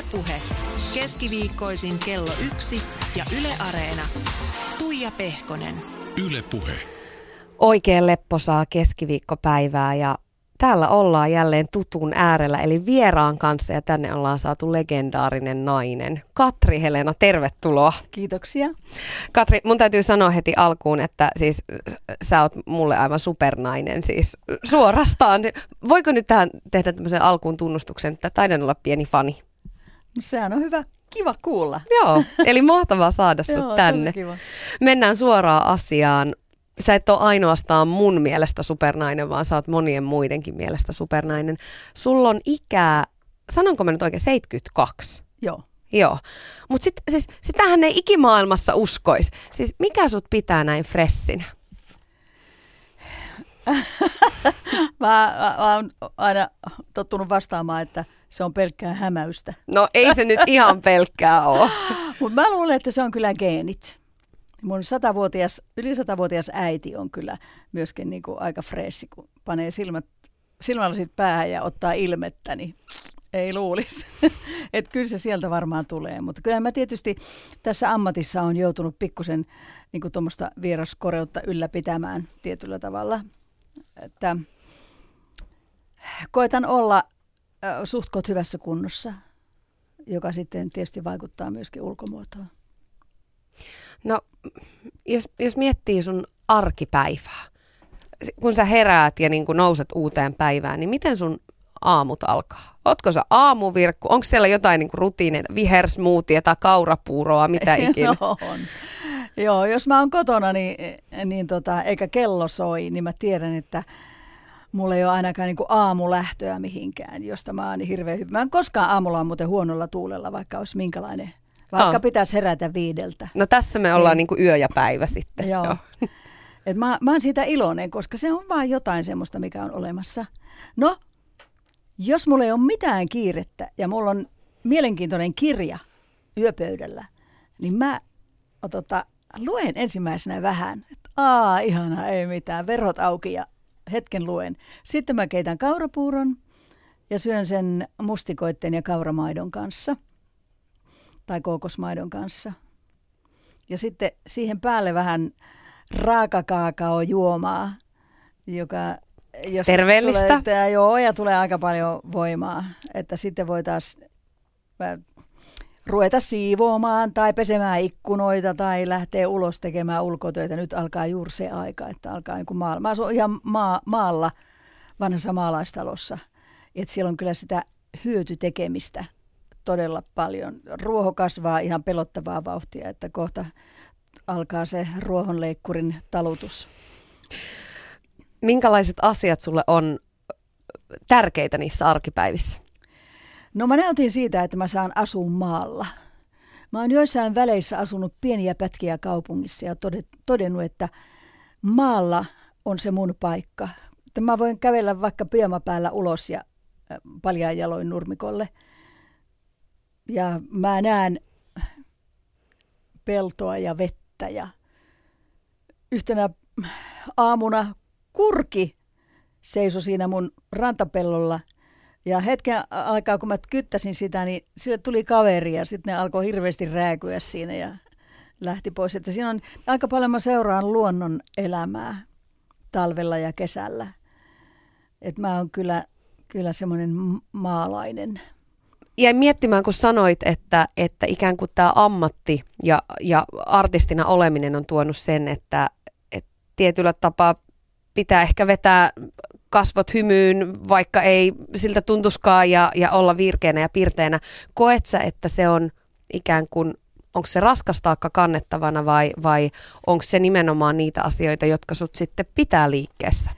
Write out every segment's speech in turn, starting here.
Ylepuhe keskiviikkoisin kello yksi ja Yle Areena. Tuija Pehkonen. Ylepuhe. Oikein lepposaa keskiviikkopäivää ja täällä ollaan jälleen tutun äärellä, eli vieraan kanssa, ja tänne ollaan saatu legendaarinen nainen. Katri Helena, tervetuloa. Kiitoksia. Katri, mun täytyy sanoa heti alkuun, että siis äh, sä oot mulle aivan supernainen, siis suorastaan. Voiko nyt tähän tehdä tämmöisen alkuun tunnustuksen, että taidan olla pieni fani? Sehän on hyvä, kiva kuulla. Joo, eli mahtavaa saada sut Joo, tänne. kiva. Mennään suoraan asiaan. Sä et ole ainoastaan mun mielestä supernainen, vaan sä oot monien muidenkin mielestä supernainen. Sulla on ikää, sanonko mä nyt oikein, 72. Joo. Joo. Mutta sit, siis, sitähän ei ikimaailmassa uskois. Siis mikä sut pitää näin fressinä? Mä, mä, mä oon aina tottunut vastaamaan, että se on pelkkää hämäystä. No ei se nyt ihan pelkkää ole. Mutta mä luulen, että se on kyllä geenit. Mun satavuotias, yli satavuotias äiti on kyllä myöskin niin kuin aika freessi, kun panee silmät, silmälasit päähän ja ottaa ilmettä, niin ei luulisi. että kyllä se sieltä varmaan tulee. Mutta kyllä mä tietysti tässä ammatissa on joutunut pikkusen niin tuommoista vieraskoreutta ylläpitämään tietyllä tavalla. Että koitan olla suhtkot hyvässä kunnossa, joka sitten tietysti vaikuttaa myöskin ulkomuotoon. No, jos, jos miettii sun arkipäivää, kun sä heräät ja niin kun nouset uuteen päivään, niin miten sun aamut alkaa? Ootko sä aamuvirkku? Onko siellä jotain niin rutiineita, vihersmoothie tai kaurapuuroa, mitä ikinä? on. Joo, jos mä oon kotona, niin, niin tota, eikä kello soi, niin mä tiedän, että mulla ei ole ainakaan niin aamulähtöä mihinkään, josta mä oon hirveän hyvä. Mä en koskaan aamulla on muuten huonolla tuulella, vaikka olisi minkälainen. Vaikka Aa. pitäisi herätä viideltä. No tässä me ollaan niin kuin yö ja päivä sitten. Joo. Et mä, mä oon siitä iloinen, koska se on vaan jotain semmoista, mikä on olemassa. No, jos mulla ei ole mitään kiirettä ja mulla on mielenkiintoinen kirja yöpöydällä, niin mä tota, luen ensimmäisenä vähän. Et, Aa, ihanaa, ei mitään, verot auki ja hetken luen. Sitten mä keitän kaurapuuron ja syön sen mustikoitten ja kauramaidon kanssa tai kookosmaidon kanssa. Ja sitten siihen päälle vähän raakakaakao juomaa, joka... Jos Terveellistä. Tulee, tää, joo, ja tulee aika paljon voimaa, että sitten voi taas ruveta siivoamaan tai pesemään ikkunoita tai lähteä ulos tekemään ulkotöitä. Nyt alkaa juuri se aika, että alkaa niin kuin maalla. Mä asun ihan maa, maalla vanhassa maalaistalossa, että siellä on kyllä sitä hyötytekemistä todella paljon. Ruoho kasvaa ihan pelottavaa vauhtia, että kohta alkaa se ruohonleikkurin talutus. Minkälaiset asiat sulle on tärkeitä niissä arkipäivissä? No mä näytin siitä, että mä saan asua maalla. Mä oon joissain väleissä asunut pieniä pätkiä kaupungissa ja todennut, että maalla on se mun paikka. Että mä voin kävellä vaikka pyömäpäällä ulos ja äh, paljaan jaloin nurmikolle. Ja mä näen peltoa ja vettä ja yhtenä aamuna kurki seisoi siinä mun rantapellolla ja hetken aikaa, kun mä kyttäsin sitä, niin sille tuli kaveri ja sitten ne alkoi hirveästi rääkyä siinä ja lähti pois. Että siinä on aika paljon mä seuraan luonnon elämää talvella ja kesällä. Et mä oon kyllä, kyllä semmoinen maalainen. Jäin miettimään, kun sanoit, että, että ikään kuin tämä ammatti ja, ja artistina oleminen on tuonut sen, että, että tietyllä tapaa pitää ehkä vetää kasvot hymyyn, vaikka ei siltä tuntuskaan ja, ja olla virkeänä ja pirteänä. Koet sä, että se on ikään kuin, onko se raskas taakka kannettavana vai, vai onko se nimenomaan niitä asioita, jotka sut sitten pitää liikkeessä?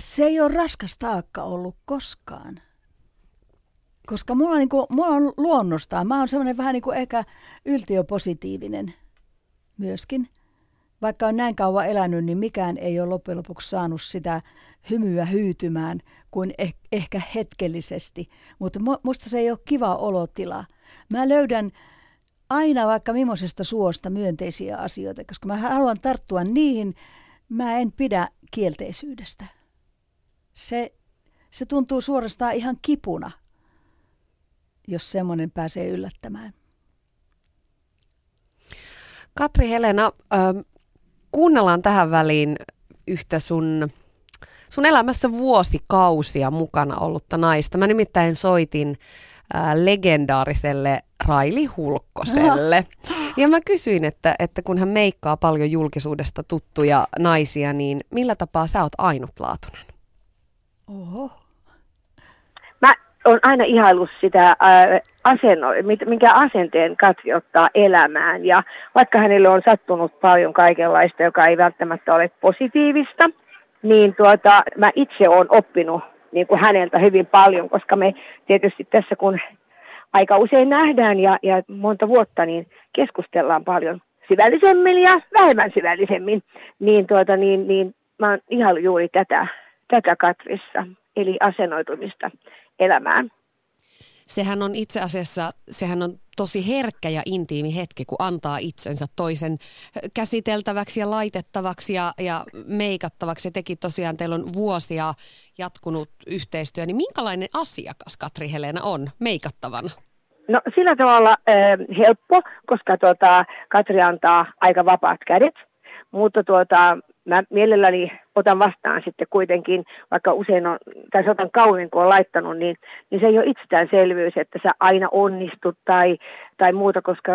Se ei ole raskas taakka ollut koskaan. Koska mulla on, niin kuin, mulla on luonnostaan, mä oon semmoinen vähän niin kuin ehkä yltiöpositiivinen myöskin. Vaikka on näin kauan elänyt, niin mikään ei ole loppujen lopuksi saanut sitä hymyä hyytymään kuin eh- ehkä hetkellisesti. Mutta mu- musta se ei ole kiva olotila. Mä löydän aina vaikka millaisesta suosta myönteisiä asioita, koska mä haluan tarttua niihin. Mä en pidä kielteisyydestä. Se, se tuntuu suorastaan ihan kipuna. jos semmoinen pääsee yllättämään. Katri Helena, äh, kuunnellaan tähän väliin yhtä sun, sun elämässä vuosikausia mukana ollutta naista. Mä nimittäin soitin äh, legendaariselle Raili Hulkkoselle. Ja mä kysyin, että, että kun hän meikkaa paljon julkisuudesta tuttuja naisia, niin millä tapaa sä oot ainutlaatuinen? Oho. Mä oon aina ihaillut sitä äh, asenno, minkä asenteen Katri ottaa elämään. Ja vaikka hänelle on sattunut paljon kaikenlaista, joka ei välttämättä ole positiivista, niin tuota, mä itse oon oppinut niin kuin häneltä hyvin paljon, koska me tietysti tässä kun aika usein nähdään ja, ja monta vuotta, niin keskustellaan paljon syvällisemmin ja vähemmän syvällisemmin, niin, tuota, niin, niin mä oon ihan juuri tätä, tätä Katrissa, eli asennoitumista elämään. Sehän on itse asiassa, sehän on tosi herkkä ja intiimi hetki, kun antaa itsensä toisen käsiteltäväksi ja laitettavaksi ja, ja meikattavaksi. Ja teki tosiaan, teillä on vuosia jatkunut yhteistyö, niin minkälainen asiakas Katri Helena on meikattavana? No sillä tavalla äh, helppo, koska tuota, Katri antaa aika vapaat kädet, mutta tuota, mä mielelläni otan vastaan sitten kuitenkin, vaikka usein on, tai otan kauemmin kun on laittanut, niin, niin se ei ole itsestäänselvyys, että sä aina onnistut tai, tai muuta, koska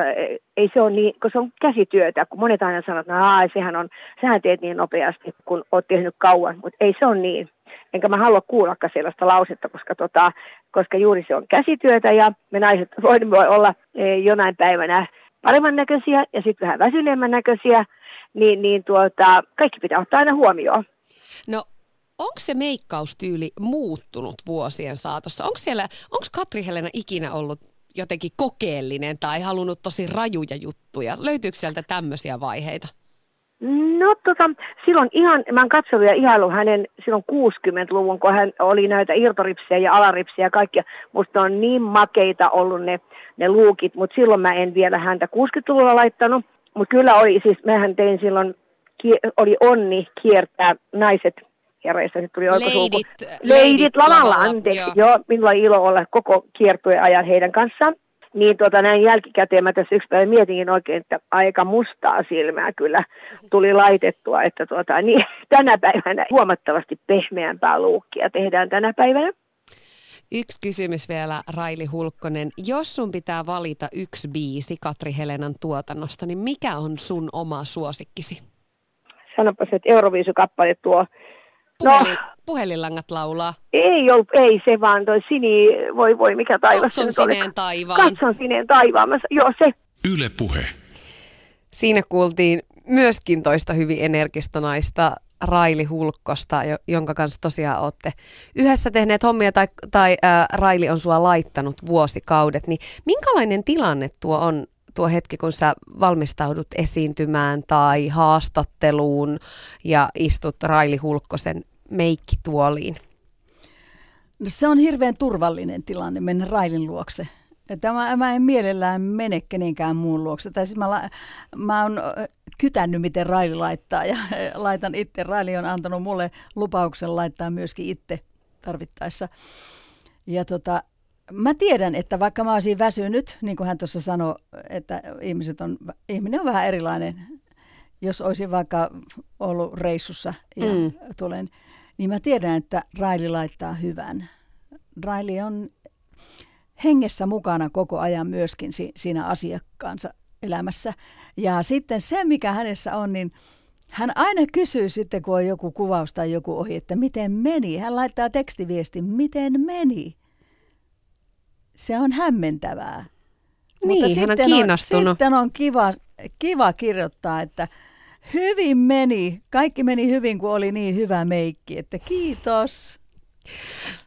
ei se ole niin, koska se on käsityötä, kun monet aina sanoo, että no, sehän on, sähän teet niin nopeasti, kun oot tehnyt kauan, mutta ei se ole niin. Enkä mä halua kuullakaan sellaista lausetta, koska, tota, koska juuri se on käsityötä ja me naiset voimme olla e, jonain päivänä paremman näköisiä ja sitten vähän väsyneemmän näköisiä, niin, niin tuota, kaikki pitää ottaa aina huomioon. No onko se meikkaustyyli muuttunut vuosien saatossa? Onko siellä, onko Katri Helena ikinä ollut jotenkin kokeellinen tai halunnut tosi rajuja juttuja? Löytyykö sieltä tämmöisiä vaiheita? No tota, silloin ihan, mä oon katsonut ja ihailu hänen silloin 60-luvun, kun hän oli näitä irtoripsiä ja alaripsiä ja kaikkia. Musta on niin makeita ollut ne, ne luukit, mutta silloin mä en vielä häntä 60-luvulla laittanut. Mutta kyllä oli, siis mehän tein silloin, oli onni kiertää naiset herreistä, se tuli oikosulku. Leidit, leidit lavalla, anteeksi. Joo. joo, minulla on ilo olla koko kiertueen ajan heidän kanssaan. Niin tuota, näin jälkikäteen mä tässä yksi päivä mietinkin oikein, että aika mustaa silmää kyllä tuli laitettua, että tuota, niin, tänä päivänä huomattavasti pehmeämpää luukkia tehdään tänä päivänä. Yksi kysymys vielä, Raili Hulkkonen. Jos sun pitää valita yksi biisi Katri Helenan tuotannosta, niin mikä on sun oma suosikkisi? Sanopas, että Euroviisukappale tuo Puhelin, no, puhelinlangat laulaa. Ei, ollut, ei se vaan toi sini, voi voi mikä taivas. Katson sineen taivaan. Katson sineen taivaan, Mä, joo se. Yle puhe. Siinä kuultiin myöskin toista hyvin energistä naista, Raili Hulkkosta, jonka kanssa tosiaan olette yhdessä tehneet hommia tai, tai ää, Raili on sua laittanut vuosikaudet, niin minkälainen tilanne tuo on tuo hetki, kun sä valmistaudut esiintymään tai haastatteluun ja istut Raili Hulkkosen meikkituoliin? No se on hirveän turvallinen tilanne mennä Railin luokse. Että mä, mä en mielellään mene kenenkään muun luokse. Tai siis mä, mä oon kytännyt, miten Raili laittaa ja laitan itse. Raili on antanut mulle lupauksen laittaa myöskin itse tarvittaessa. Ja tota, mä tiedän, että vaikka mä olisin väsynyt, niin kuin hän tuossa sanoi, että ihmiset on, ihminen on vähän erilainen. Jos olisin vaikka ollut reissussa ja mm. tulen, niin mä tiedän, että Raili laittaa hyvän. Raili on hengessä mukana koko ajan myöskin si- siinä asiakkaansa elämässä. Ja sitten se, mikä hänessä on, niin hän aina kysyy sitten, kun on joku kuvaus tai joku ohi, että miten meni. Hän laittaa tekstiviestin, miten meni se on hämmentävää. Niin, Mutta hän on kiinnostunut. On, sitten on kiva, kiva kirjoittaa, että hyvin meni, kaikki meni hyvin, kun oli niin hyvä meikki, että kiitos.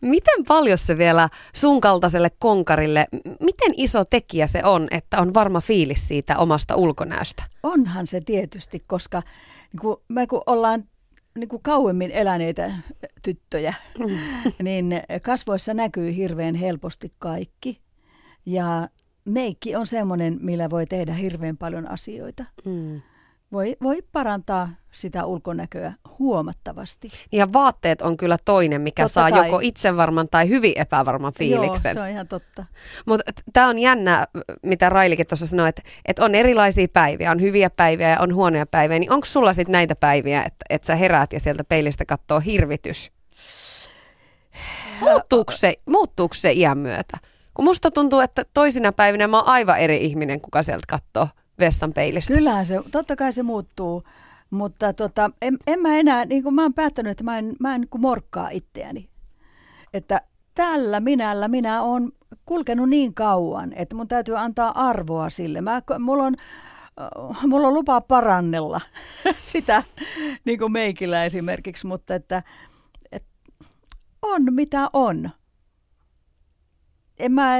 Miten paljon se vielä sun kaltaiselle konkarille, miten iso tekijä se on, että on varma fiilis siitä omasta ulkonäöstä? Onhan se tietysti, koska niin kun me kun ollaan niin kuin kauemmin eläneitä tyttöjä, mm. niin kasvoissa näkyy hirveän helposti kaikki. Ja meikki on semmoinen, millä voi tehdä hirveän paljon asioita. Mm. Voi, voi parantaa sitä ulkonäköä huomattavasti. Ja vaatteet on kyllä toinen, mikä Totta saa kai. joko itsevarman tai hyvin epävarman fiiliksen. Joo, se on ihan totta. Mutta tämä on jännä, mitä Railikin tuossa sanoi, että et on erilaisia päiviä, on hyviä päiviä ja on huonoja päiviä. Niin onko sulla sitten näitä päiviä, että et sä heräät ja sieltä peilistä katsoo hirvitys? Muuttuuko se, muuttuuko se iän myötä? Kun musta tuntuu, että toisina päivinä mä oon aivan eri ihminen, kuka sieltä katsoo vessan peilistä. Kyllähän se, totta kai se muuttuu, mutta tota, en, en mä enää, niin kuin mä oon päättänyt, että mä en, mä en morkkaa itseäni. Että tällä minällä minä oon kulkenut niin kauan, että mun täytyy antaa arvoa sille. Mä, mulla on, äh, mulla on lupa parannella sitä, niin kuin meikillä esimerkiksi, mutta että, että on mitä on. En mä,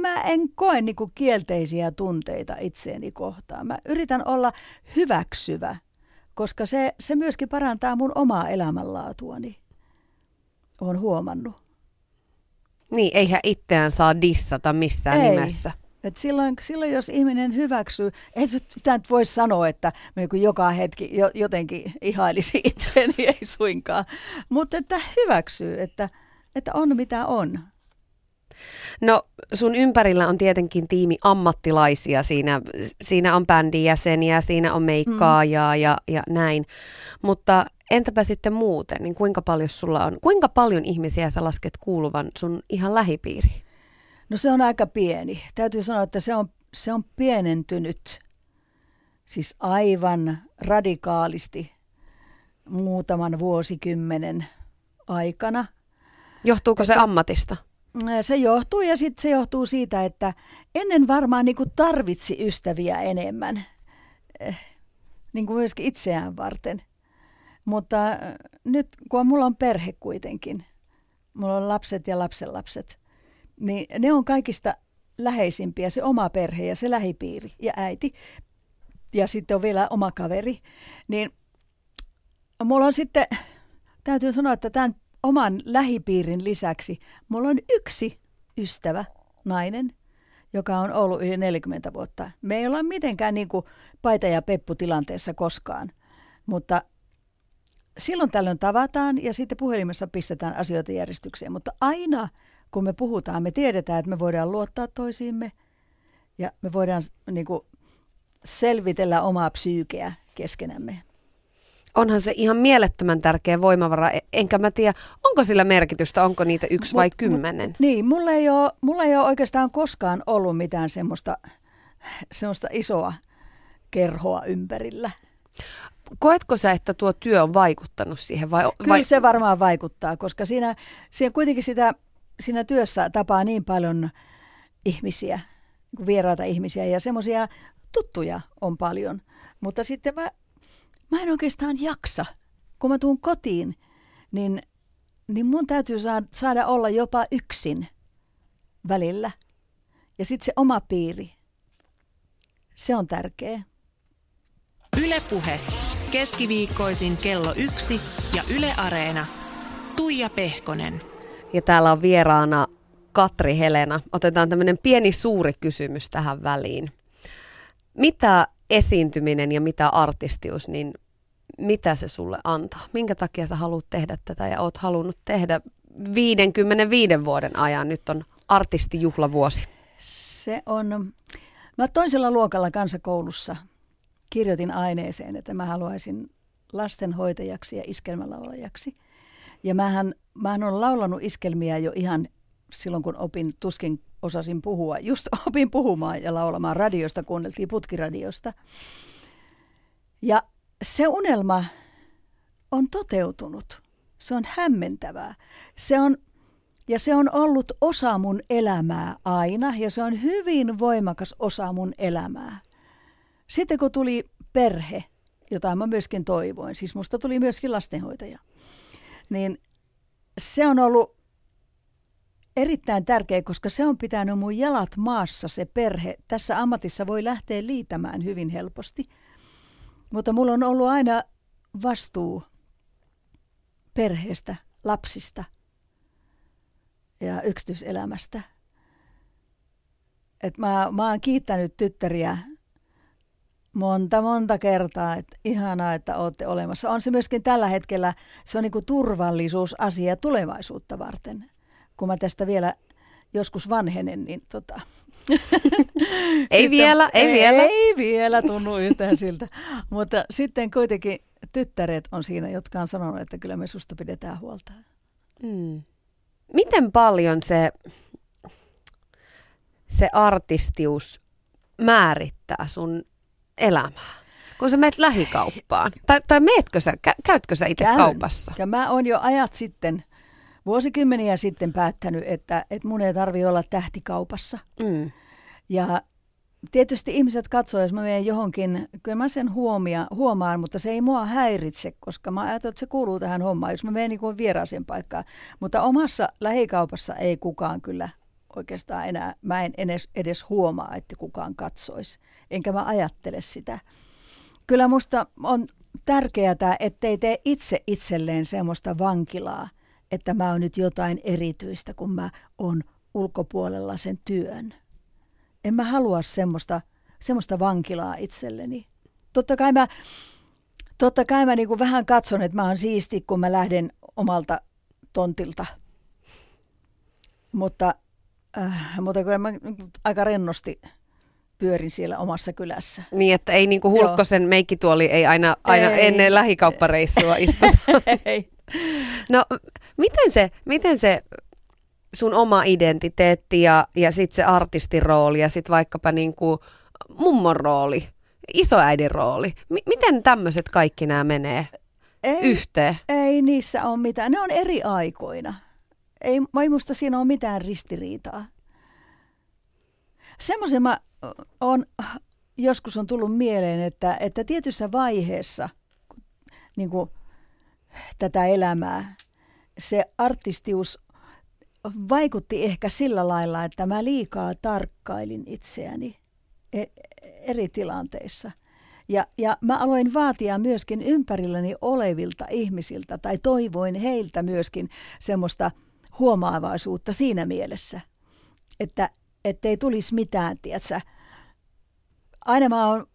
mä en koe niinku kielteisiä tunteita itseeni kohtaan. Mä yritän olla hyväksyvä, koska se, se myöskin parantaa mun omaa elämänlaatuani. Olen huomannut. Niin, eihän itseään saa dissata missään Ei. nimessä. Et silloin, silloin, jos ihminen hyväksyy, ei sitä nyt voi sanoa, että mä niin joka hetki jo, jotenkin ihailisi itseäni, ei suinkaan. Mutta että hyväksyy, että, että on mitä on. No sun ympärillä on tietenkin tiimi ammattilaisia. Siinä, siinä on bändin jäseniä, siinä on meikkaajaa ja, ja näin. Mutta entäpä sitten muuten, niin kuinka paljon sulla on, kuinka paljon ihmisiä sä lasket kuuluvan sun ihan lähipiiriin? No se on aika pieni. Täytyy sanoa, että se on, se on pienentynyt. Siis aivan radikaalisti muutaman vuosikymmenen aikana. Johtuuko se ammatista? Se johtuu ja sitten se johtuu siitä, että ennen varmaan niin kuin tarvitsi ystäviä enemmän, eh, niin kuin myöskin itseään varten. Mutta eh, nyt kun mulla on perhe kuitenkin, mulla on lapset ja lapsenlapset, niin ne on kaikista läheisimpiä, se oma perhe ja se lähipiiri ja äiti. Ja sitten on vielä oma kaveri. Niin mulla on sitten, täytyy sanoa, että tämän oman lähipiirin lisäksi mulla on yksi ystävä, nainen, joka on ollut yli 40 vuotta. Me ei olla mitenkään niin kuin paita ja peppu tilanteessa koskaan, mutta silloin tällöin tavataan ja sitten puhelimessa pistetään asioita järjestykseen. Mutta aina kun me puhutaan, me tiedetään, että me voidaan luottaa toisiimme ja me voidaan niin kuin, selvitellä omaa psyykeä keskenämme. Onhan se ihan mielettömän tärkeä voimavara, e- enkä mä tiedä, onko sillä merkitystä, onko niitä yksi vai Mut- kymmenen. Mut, niin, mulla ei, ole, mulla ei ole oikeastaan koskaan ollut mitään semmoista, semmoista isoa kerhoa ympärillä. Koetko sä, että tuo työ on vaikuttanut siihen? Vai, Kyllä vai, se varmaan vaikuttaa, koska siinä, siinä kuitenkin sitä, siinä työssä tapaa niin paljon ihmisiä, niin vieraita ihmisiä ja semmoisia tuttuja on paljon. Mutta sitten mä, mä en oikeastaan jaksa. Kun mä tuun kotiin, niin, niin mun täytyy saada, olla jopa yksin välillä. Ja sitten se oma piiri, se on tärkeä. Ylepuhe. Keskiviikkoisin kello yksi ja Yle Areena. Tuija Pehkonen. Ja täällä on vieraana Katri Helena. Otetaan tämmöinen pieni suuri kysymys tähän väliin. Mitä esiintyminen ja mitä artistius, niin mitä se sulle antaa? Minkä takia sä haluat tehdä tätä ja oot halunnut tehdä 55 vuoden ajan? Nyt on artistijuhlavuosi. Se on, mä toisella luokalla kansakoulussa kirjoitin aineeseen, että mä haluaisin lastenhoitajaksi ja iskelmälaulajaksi. Ja mähän, mähän olen laulanut iskelmiä jo ihan silloin, kun opin, tuskin osasin puhua. Just opin puhumaan ja laulamaan radiosta, kuunneltiin putkiradiosta. Ja se unelma on toteutunut. Se on hämmentävää. Se on, ja se on ollut osa mun elämää aina ja se on hyvin voimakas osa mun elämää. Sitten kun tuli perhe, jota mä myöskin toivoin, siis musta tuli myöskin lastenhoitaja, niin se on ollut erittäin tärkeä, koska se on pitänyt mun jalat maassa se perhe. Tässä ammatissa voi lähteä liitämään hyvin helposti, mutta mulla on ollut aina vastuu perheestä, lapsista ja yksityiselämästä. Et mä, mä oon kiittänyt tyttäriä monta, monta kertaa. Että ihanaa, että olette olemassa. On se myöskin tällä hetkellä, se on niin kuin turvallisuusasia tulevaisuutta varten. Kun mä tästä vielä joskus vanhenen, niin tota, ei sitten, vielä, ei, ei vielä. Ei vielä tunnu yhtään siltä. Mutta sitten kuitenkin tyttäret on siinä, jotka on sanonut, että kyllä me susta pidetään huolta. Mm. Miten paljon se, se artistius määrittää sun elämää? Kun sä meet lähikauppaan. Tai, tai meetkö sä, kä, käytkö sä itse kaupassa? Ja mä oon jo ajat sitten, vuosikymmeniä sitten päättänyt, että, että mun ei tarvi olla tähtikaupassa. Mm. Ja tietysti ihmiset katsoo, jos mä menen johonkin, kyllä mä sen huomia, huomaan, mutta se ei mua häiritse, koska mä ajattelen, että se kuuluu tähän hommaan, jos mä menen niin vieraaseen paikkaan. Mutta omassa lähikaupassa ei kukaan kyllä oikeastaan enää, mä en edes, edes huomaa, että kukaan katsoisi. Enkä mä ajattele sitä. Kyllä musta on tärkeää, ettei tee itse itselleen semmoista vankilaa, että mä oon nyt jotain erityistä, kun mä oon ulkopuolella sen työn en mä halua semmoista, semmoista vankilaa itselleni. Totta kai mä, totta kai mä niinku vähän katson, että mä oon siisti, kun mä lähden omalta tontilta. Mutta, äh, mutta kyllä mä aika rennosti pyörin siellä omassa kylässä. Niin, että ei niinku Hulkkosen meikkituoli ei aina, aina ei. ennen lähikauppareissua istuta. ei. No, miten se, miten se sun oma identiteetti ja, ja sitten se artistin rooli ja sitten vaikkapa niin kuin mummon rooli, isoäidin rooli. M- miten tämmöiset kaikki nämä menee ei, yhteen? Ei niissä ole mitään. Ne on eri aikoina. Ei, ei musta siinä ole mitään ristiriitaa. Semmoisen mä on, joskus on tullut mieleen, että, että tietyssä vaiheessa niin kuin, tätä elämää se artistius vaikutti ehkä sillä lailla, että mä liikaa tarkkailin itseäni e-, eri tilanteissa. Ja, ja mä aloin vaatia myöskin ympärilläni olevilta ihmisiltä, tai toivoin heiltä myöskin semmoista huomaavaisuutta siinä mielessä, että ei tulisi mitään, tietsä. Aina mä oon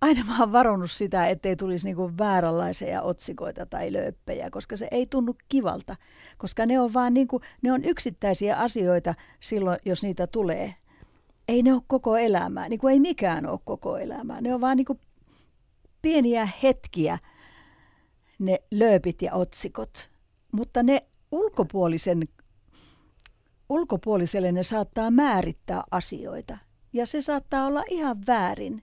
aina mä oon varonnut sitä, ettei tulisi niinku vääränlaisia otsikoita tai lööppejä, koska se ei tunnu kivalta. Koska ne on vaan niinku, ne on yksittäisiä asioita silloin, jos niitä tulee. Ei ne ole koko elämää, niin kuin ei mikään ole koko elämää. Ne on vaan niinku pieniä hetkiä, ne lööpit ja otsikot. Mutta ne ulkopuolisen, ulkopuoliselle ne saattaa määrittää asioita. Ja se saattaa olla ihan väärin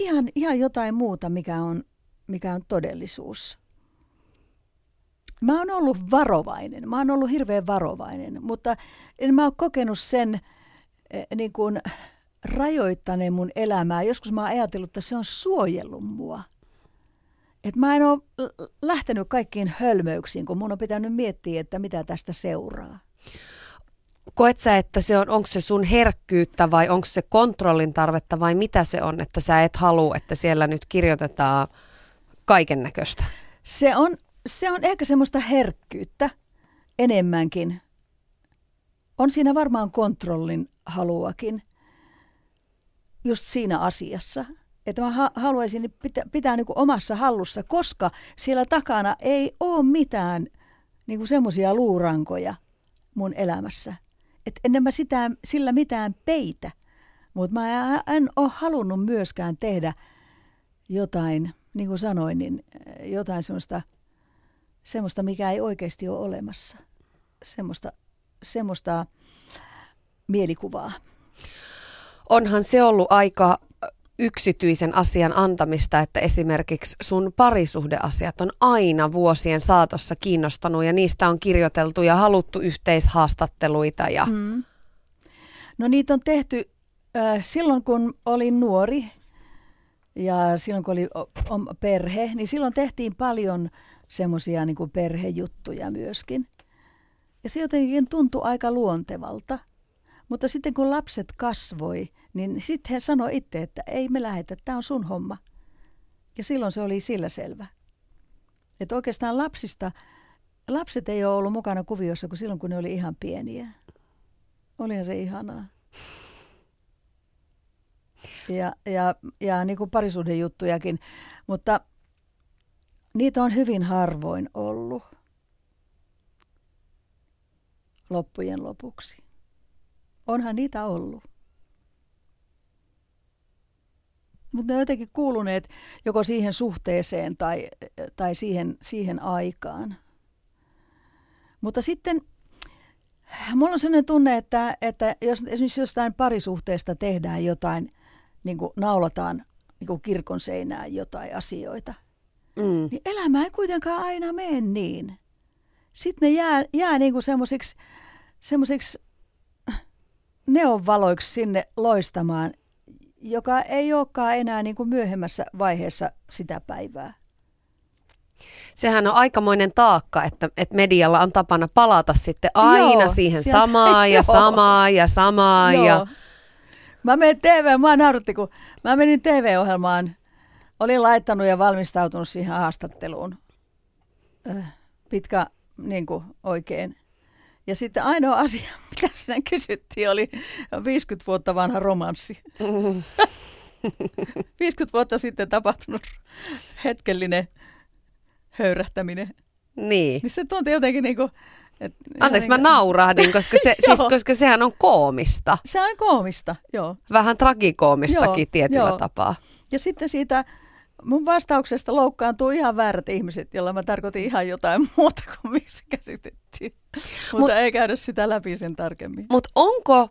ihan, ihan jotain muuta, mikä on, mikä on todellisuus. Mä oon ollut varovainen, mä oon ollut hirveän varovainen, mutta en mä ole kokenut sen eh, niin kuin rajoittaneen mun elämää. Joskus mä oon ajatellut, että se on suojellut mua. Et mä en ole lähtenyt kaikkiin hölmöyksiin, kun mun on pitänyt miettiä, että mitä tästä seuraa. Koet sä, että se on, onko se sun herkkyyttä vai onko se kontrollin tarvetta vai mitä se on, että sä et halua, että siellä nyt kirjoitetaan kaiken näköistä? Se on, se on ehkä semmoista herkkyyttä enemmänkin. On siinä varmaan kontrollin haluakin just siinä asiassa. Että mä haluaisin pitää, pitää niin omassa hallussa, koska siellä takana ei ole mitään niin semmoisia luurankoja mun elämässä – että ennen mä sitä, sillä mitään peitä. Mutta mä en ole halunnut myöskään tehdä jotain, niin kuin sanoin, niin eh, jotain semmoista, semmoista mikä ei oikeasti ole olemassa. Semmoista, semmoista mielikuvaa. Onhan se ollut aika yksityisen asian antamista, että esimerkiksi sun parisuhdeasiat on aina vuosien saatossa kiinnostanut ja niistä on kirjoiteltu ja haluttu yhteishaastatteluita. Ja... Mm. No niitä on tehty äh, silloin, kun olin nuori ja silloin, kun oli o- perhe, niin silloin tehtiin paljon semmoisia niin perhejuttuja myöskin. Ja se jotenkin tuntui aika luontevalta. Mutta sitten kun lapset kasvoi, niin sitten he sanoi itse, että ei me lähetä, tämä on sun homma. Ja silloin se oli sillä selvä. Että oikeastaan lapsista, lapset ei ole ollut mukana kuviossa kuin silloin, kun ne oli ihan pieniä. Olihan se ihanaa. ja, ja, ja niin kuin parisuuden juttujakin, mutta niitä on hyvin harvoin ollut loppujen lopuksi. Onhan niitä ollut. Mutta ne on jotenkin kuuluneet joko siihen suhteeseen tai, tai siihen, siihen aikaan. Mutta sitten mulla on sellainen tunne, että, että jos esimerkiksi jostain parisuhteesta tehdään jotain, niin kuin naulataan niin kuin kirkon seinään jotain asioita, mm. niin elämä ei kuitenkaan aina mene niin. Sitten ne jää, jää niin kuin semmoisiksi, semmoisiksi neonvaloiksi sinne loistamaan, joka ei olekaan enää niin kuin myöhemmässä vaiheessa sitä päivää. Sehän on aikamoinen taakka, että, että medialla on tapana palata sitten aina Joo, siihen sieltä, samaan ja samaan ja samaan. Joo. Ja... Mä menin TV, mä nauratti, kun mä menin TV-ohjelmaan, olin laittanut ja valmistautunut siihen haastatteluun. Pitkä niin kuin oikein ja sitten ainoa asia, mitä sinä kysyttiin, oli 50 vuotta vanha romanssi. 50 vuotta sitten tapahtunut hetkellinen höyrähtäminen. Niin. Niin se tuntui jotenkin niin kuin, et, Anteeksi, niin mä naurahdin, koska, se, siis, koska sehän on koomista. Se on koomista, joo. Vähän tragikoomistakin joo, tietyllä joo. tapaa. Ja sitten siitä mun vastauksesta loukkaantuu ihan väärät ihmiset, jolla mä tarkoitin ihan jotain muuta kuin miksi käsitettiin. Mutta Mut, ei käydä sitä läpi sen tarkemmin. Mutta onko,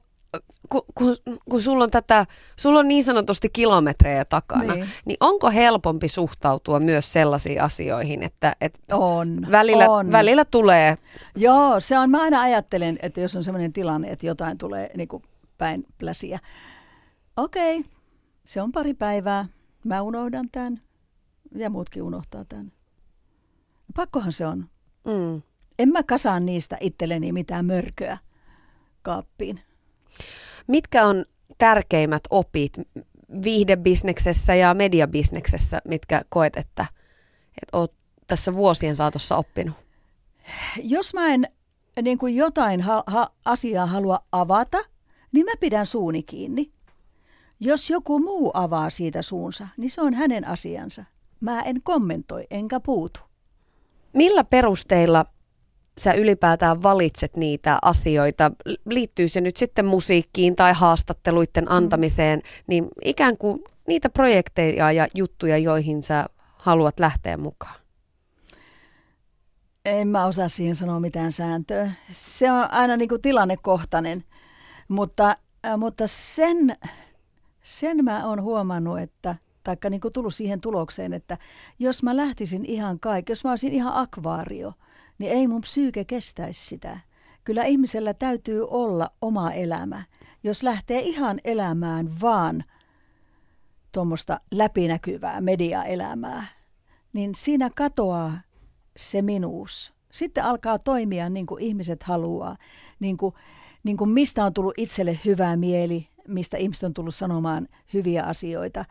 kun, kun, kun sulla on tätä, sulla on niin sanotusti kilometrejä takana, niin, niin onko helpompi suhtautua myös sellaisiin asioihin, että, että on, välillä, on. välillä tulee... Joo, se on, mä aina ajattelen, että jos on sellainen tilanne, että jotain tulee niin kuin päin pläsiä. Okei, okay, se on pari päivää, mä unohdan tämän ja muutkin unohtaa tämän. Pakkohan se on. Mm. En mä kasaan niistä itselleni mitään mörköä kaappiin. Mitkä on tärkeimmät opit viihdebisneksessä ja mediabisneksessä, mitkä koet, että, että olet tässä vuosien saatossa oppinut? Jos mä en niin kuin jotain ha- ha- asiaa halua avata, niin mä pidän suuni kiinni. Jos joku muu avaa siitä suunsa, niin se on hänen asiansa. Mä en kommentoi enkä puutu. Millä perusteilla sä ylipäätään valitset niitä asioita, liittyy se nyt sitten musiikkiin tai haastatteluiden mm. antamiseen, niin ikään kuin niitä projekteja ja juttuja, joihin sä haluat lähteä mukaan? En mä osaa siihen sanoa mitään sääntöä. Se on aina niin kuin tilannekohtainen, mutta, äh, mutta sen, sen mä oon huomannut, että taikka niin kuin tullut siihen tulokseen, että jos mä lähtisin ihan kaikki, jos mä olisin ihan akvaario, niin ei mun psyyke kestäisi sitä. Kyllä ihmisellä täytyy olla oma elämä. Jos lähtee ihan elämään vaan tuommoista läpinäkyvää mediaelämää, niin siinä katoaa se minuus. Sitten alkaa toimia niin kuin ihmiset haluaa, niin kuin, niin kuin mistä on tullut itselle hyvä mieli, mistä ihmiset on tullut sanomaan hyviä asioita,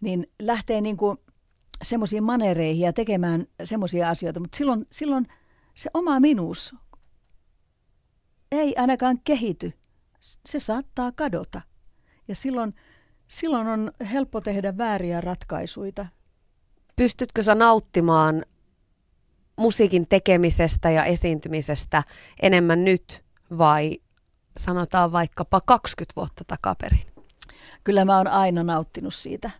niin lähtee niin kuin semmoisiin manereihin ja tekemään semmoisia asioita, mutta silloin, silloin se oma minuus ei ainakaan kehity. Se saattaa kadota. Ja silloin, silloin on helppo tehdä vääriä ratkaisuja. Pystytkö sä nauttimaan musiikin tekemisestä ja esiintymisestä enemmän nyt vai sanotaan vaikkapa 20 vuotta takaperin? Kyllä mä oon aina nauttinut siitä.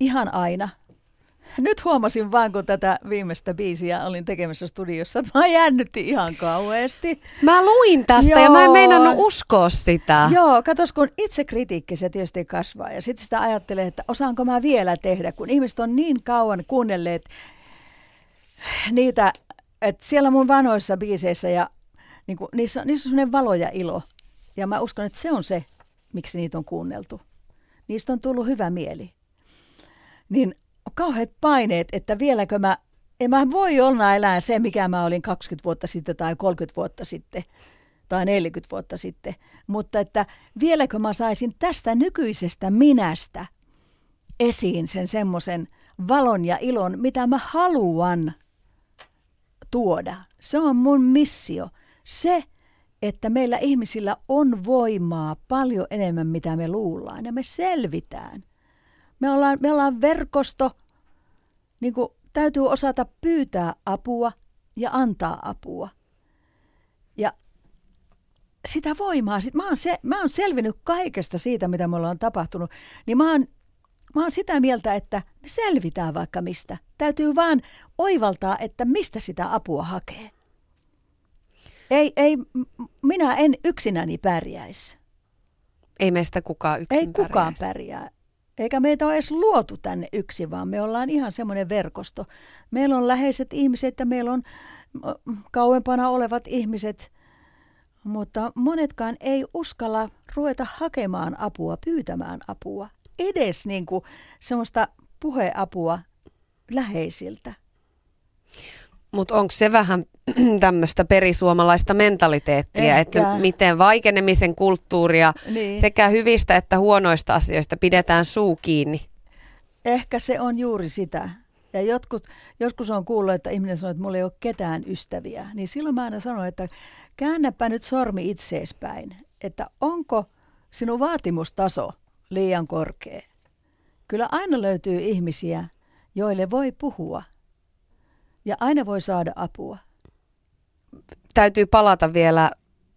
Ihan aina nyt huomasin vaan, kun tätä viimeistä biisiä olin tekemässä studiossa, että mä jännytti ihan kauheasti. Mä luin tästä Joo. ja mä en meinannut uskoa sitä. Joo, katos kun itse kritiikki se tietysti kasvaa ja sitten sitä ajattelee, että osaanko mä vielä tehdä, kun ihmiset on niin kauan kuunnelleet niitä, että siellä mun vanhoissa biiseissä ja niin kuin, niissä, niissä on sellainen valo ja ilo. Ja mä uskon, että se on se, miksi niitä on kuunneltu. Niistä on tullut hyvä mieli. Niin kauheat paineet, että vieläkö mä, en mä voi olla elää se, mikä mä olin 20 vuotta sitten tai 30 vuotta sitten tai 40 vuotta sitten, mutta että vieläkö mä saisin tästä nykyisestä minästä esiin sen semmoisen valon ja ilon, mitä mä haluan tuoda. Se on mun missio. Se, että meillä ihmisillä on voimaa paljon enemmän, mitä me luullaan, ja me selvitään. Me ollaan, me ollaan verkosto, niin kuin täytyy osata pyytää apua ja antaa apua. Ja sitä voimaa, sit mä, oon se, mä oon selvinnyt kaikesta siitä, mitä me ollaan tapahtunut, niin mä oon, mä oon sitä mieltä, että me selvitään vaikka mistä. Täytyy vaan oivaltaa, että mistä sitä apua hakee. Ei, ei, minä en yksinäni pärjäisi. Ei meistä kukaan yksin Ei kukaan pärjää. Eikä meitä ole edes luotu tänne yksi, vaan me ollaan ihan semmoinen verkosto. Meillä on läheiset ihmiset ja meillä on kauempana olevat ihmiset, mutta monetkaan ei uskalla ruveta hakemaan apua, pyytämään apua. Edes niin kuin semmoista puheapua läheisiltä. Mutta onko se vähän tämmöistä perisuomalaista mentaliteettia, Ehkä. että miten vaikenemisen kulttuuria niin. sekä hyvistä että huonoista asioista pidetään suu kiinni? Ehkä se on juuri sitä. Ja jotkut, joskus on kuullut, että ihminen sanoo, että mulla ei ole ketään ystäviä. Niin silloin mä aina sanon, että käännäpä nyt sormi itseespäin, että onko sinun vaatimustaso liian korkea. Kyllä aina löytyy ihmisiä, joille voi puhua – ja aina voi saada apua. Täytyy palata vielä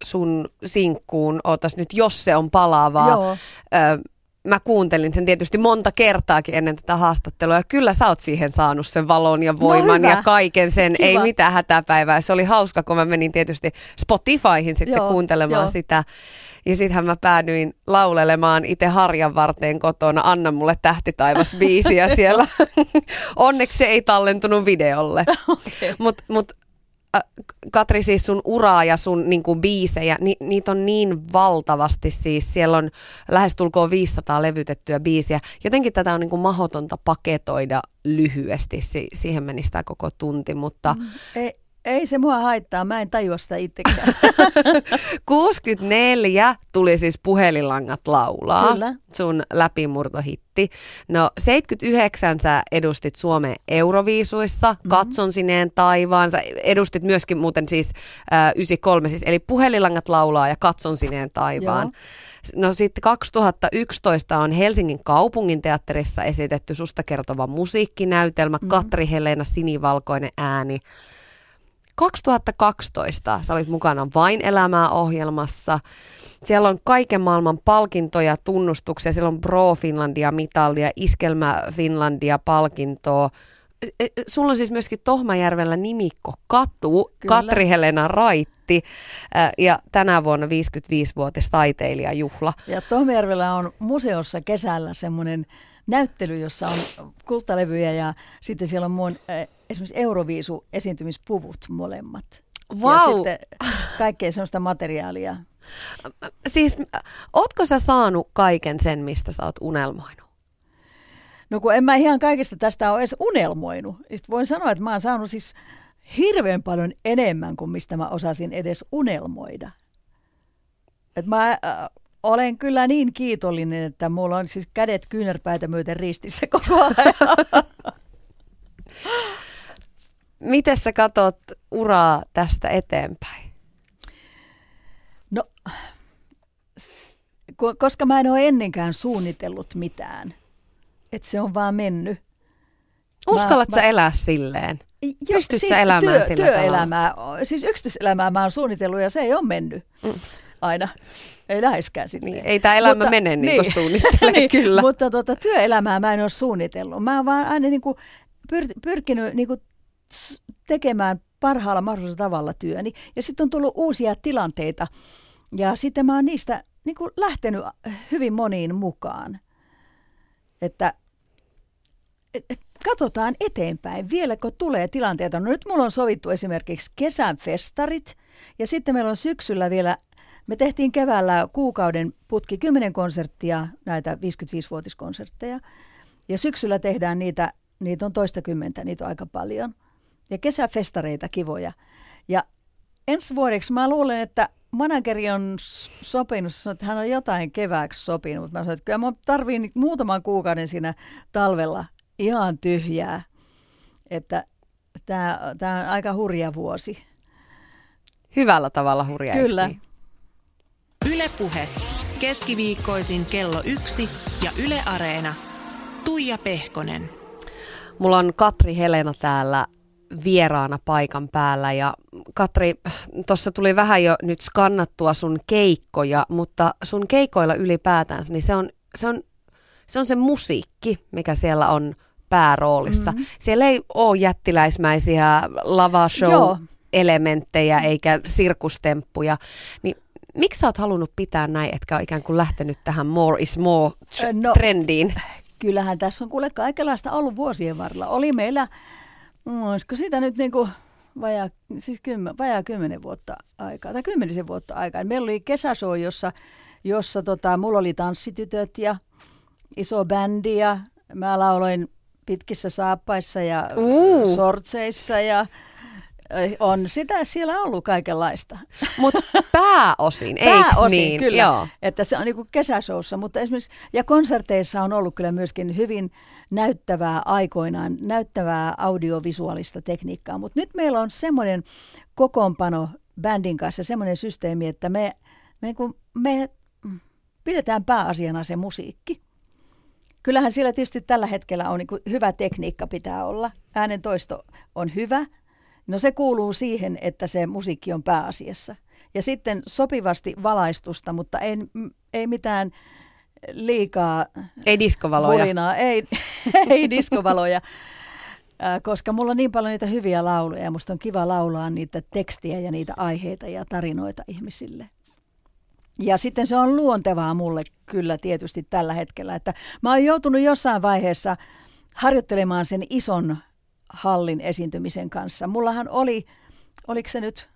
sun sinkkuun, ootas nyt, jos se on palaavaa. Joo. Ö, mä kuuntelin sen tietysti monta kertaakin ennen tätä haastattelua ja kyllä sä oot siihen saanut sen valon ja no voiman no ja kaiken sen, Kiva. ei mitään hätäpäivää. Se oli hauska, kun mä menin tietysti Spotifyhin sitten Joo, kuuntelemaan jo. sitä. Ja sittenhän mä päädyin laulelemaan itse harjan varteen kotona Anna mulle tähtitaivas biisiä siellä. Onneksi se ei tallentunut videolle. Okay. Mutta mut, äh, Katri, siis sun uraa ja sun niin kuin, biisejä, ni, niitä on niin valtavasti siis. Siellä on lähestulkoon 500 levytettyä biisiä. Jotenkin tätä on niin kuin, mahdotonta paketoida lyhyesti. Si- siihen menisi tämä koko tunti, mutta... Mm, ei, ei se mua haittaa, mä en tajua sitä itsekään. 64 tuli siis puhelinlangat laulaa, Kyllä. sun läpimurtohitti. No 79 sä edustit Suomen Euroviisuissa, mm-hmm. Katson sineen taivaan. Sä edustit myöskin muuten siis äh, 93, siis, eli puhelinlangat laulaa ja Katson sineen taivaan. Joo. No sitten 2011 on Helsingin kaupungin teatterissa esitetty susta kertova musiikkinäytelmä, mm-hmm. Katri Helena Sinivalkoinen ääni. 2012 sä olit mukana Vain elämää ohjelmassa. Siellä on kaiken maailman palkintoja, tunnustuksia. Siellä on Pro Finlandia mitallia, Iskelmä Finlandia palkintoa. E, e, sulla on siis myöskin Tohmajärvellä nimikko Katu, Kyllä. Katri-Helena Raitti ja tänä vuonna 55-vuotis taiteilijajuhla. Ja Tohmajärvellä on museossa kesällä semmoinen näyttely, jossa on kultalevyjä ja sitten siellä on mun esimerkiksi Euroviisu esiintymispuvut molemmat. Wow. Ja sitten kaikkea sellaista materiaalia. Siis, ootko sä saanut kaiken sen, mistä sä oot unelmoinut? No kun en mä ihan kaikesta tästä ole edes unelmoinut. Sitten voin sanoa, että mä oon saanut siis hirveän paljon enemmän kuin mistä mä osasin edes unelmoida. Et mä äh, olen kyllä niin kiitollinen, että mulla on siis kädet kyynärpäitä myöten ristissä koko ajan. Miten sä katot uraa tästä eteenpäin? No, koska mä en ole ennenkään suunnitellut mitään. Että se on vaan mennyt. Uskallat mä, sä mä... elää silleen? Pystyt siis sä elämään työ, sillä työelämää, tavalla? Siis yksityiselämää mä oon suunnitellut ja se ei ole mennyt. Mm. Aina. Ei läheskään silleen. Niin, ei tämä elämä mutta, mene niin, niin kuin suunnittelee, niin, kyllä. Mutta tota, työelämää mä en ole suunnitellut. Mä oon vaan aina niin kuin pyr, pyrkinyt niin kuin tekemään parhaalla mahdollisella tavalla työni. Ja sitten on tullut uusia tilanteita ja sitten mä oon niistä niin kuin lähtenyt hyvin moniin mukaan. Että et, et, katsotaan eteenpäin, vieläkö tulee tilanteita. No nyt mulla on sovittu esimerkiksi kesän festarit ja sitten meillä on syksyllä vielä, me tehtiin keväällä kuukauden putki 10 konserttia, näitä 55-vuotiskonsertteja. Ja syksyllä tehdään niitä, niitä on toista kymmentä, niitä on aika paljon – ja kesäfestareita kivoja. Ja ensi vuodeksi mä luulen, että manageri on sopinut, että hän on jotain kevääksi sopinut, mutta mä sanoin, että kyllä mä tarviin muutaman kuukauden siinä talvella ihan tyhjää. Että tämä, tämä on aika hurja vuosi. Hyvällä tavalla hurja, Kyllä, niin? Ylepuhe keskiviikkoisin kello yksi ja Yle Areena. Tuija Pehkonen. Mulla on Katri Helena täällä vieraana paikan päällä ja Katri, tuossa tuli vähän jo nyt skannattua sun keikkoja, mutta sun keikoilla ylipäätään, niin se on se, on, se on se musiikki, mikä siellä on pääroolissa. Mm-hmm. Siellä ei ole jättiläismäisiä lava-show-elementtejä eikä sirkustemppuja. Niin miksi sä oot halunnut pitää näin, etkä ole ikään kuin lähtenyt tähän more is more no, trendiin? Kyllähän tässä on kuule kaikenlaista ollut vuosien varrella. Oli meillä, olisiko sitä nyt niin kuin vajaa, siis kymmen, vajaa kymmenen vuotta aikaa, tai kymmenisen vuotta aikaa. Meillä oli kesäshow, jossa, jossa tota, mulla oli tanssitytöt ja iso bändi ja mä lauloin pitkissä saappaissa ja uh. sortseissa ja on sitä siellä ollut kaikenlaista. Mutta pääosin, eikö pääosin, niin? kyllä. Joo. Että se on niin kesäshowssa, mutta esimerkiksi, ja konserteissa on ollut kyllä myöskin hyvin näyttävää aikoinaan, näyttävää audiovisuaalista tekniikkaa. Mutta nyt meillä on semmoinen kokoonpano bändin kanssa, semmoinen systeemi, että me, me, niin kuin, me pidetään pääasiana se musiikki. Kyllähän siellä tietysti tällä hetkellä on niin hyvä tekniikka pitää olla. Äänen toisto on hyvä. No se kuuluu siihen, että se musiikki on pääasiassa. Ja sitten sopivasti valaistusta, mutta ei, ei mitään liikaa Ei diskovaloja. Hulinaa. Ei, ei diskovaloja. koska mulla on niin paljon niitä hyviä lauluja ja musta on kiva laulaa niitä tekstiä ja niitä aiheita ja tarinoita ihmisille. Ja sitten se on luontevaa mulle kyllä tietysti tällä hetkellä, että mä oon joutunut jossain vaiheessa harjoittelemaan sen ison hallin esiintymisen kanssa. Mullahan oli, oliko se nyt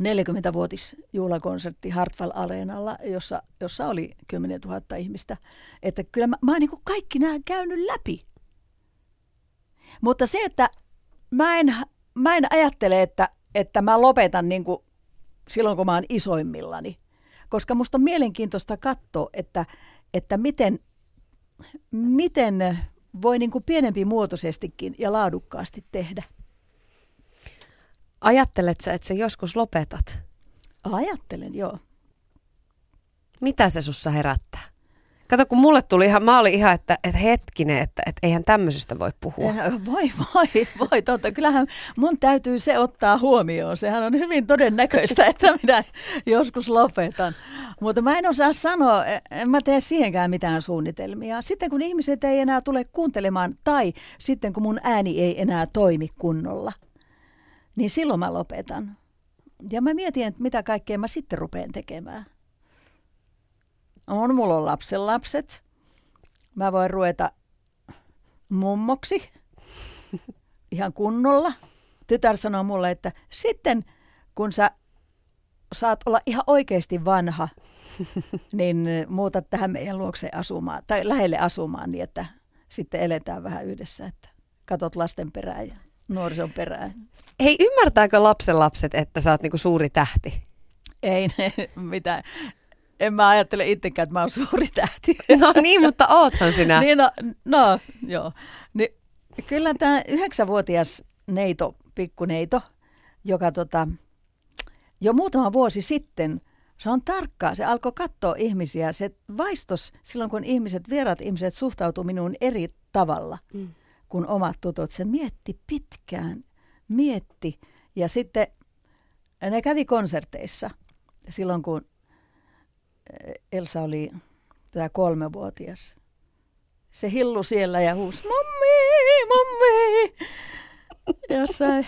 40-vuotis juhlakonsertti Hartwall Areenalla, jossa, jossa oli 10 000 ihmistä. Että kyllä mä, mä oon niin kaikki nämä käynyt läpi. Mutta se, että mä en, mä en ajattele, että, että mä lopetan niin kuin silloin, kun mä oon isoimmillani. Koska musta on mielenkiintoista katsoa, että, että miten, miten voi niin kuin pienempi muotoisestikin ja laadukkaasti tehdä. Ajattelet sä, että sä joskus lopetat? Ajattelen, joo. Mitä se sussa herättää? Kato, kun mulle tuli ihan, mä olin ihan, että, että hetkinen, että, että eihän tämmöisestä voi puhua. Voi, voi, voi, totta. Kyllähän mun täytyy se ottaa huomioon. Sehän on hyvin todennäköistä, että minä joskus lopetan. Mutta mä en osaa sanoa, en mä tee siihenkään mitään suunnitelmia. Sitten kun ihmiset ei enää tule kuuntelemaan tai sitten kun mun ääni ei enää toimi kunnolla, niin silloin mä lopetan. Ja mä mietin, että mitä kaikkea mä sitten rupean tekemään. On, mulla on lapsen lapset. Mä voin ruveta mummoksi ihan kunnolla. Tytär sanoo mulle, että sitten kun sä saat olla ihan oikeasti vanha, niin muuta tähän meidän luokse asumaan, tai lähelle asumaan niin, että sitten eletään vähän yhdessä, että katot lasten perään ja nuorison perään. Hei, ymmärtääkö lapsen lapset, että sä oot niinku suuri tähti? Ei ne mitään en mä ajattele itsekään, että mä oon suuri tähti. No niin, mutta oothan sinä. niin, no, no joo. Niin, kyllä tämä yhdeksänvuotias neito, pikkuneito, joka tota, jo muutama vuosi sitten, se on tarkkaa, se alkoi katsoa ihmisiä, se vaistos silloin, kun ihmiset, vierat ihmiset suhtautuu minuun eri tavalla mm. kuin omat tutut. Se mietti pitkään, mietti ja sitten ne kävi konserteissa silloin, kun Elsa oli tämä kolmevuotias. Se hillu siellä ja huusi, mammi, mammi. Jossain.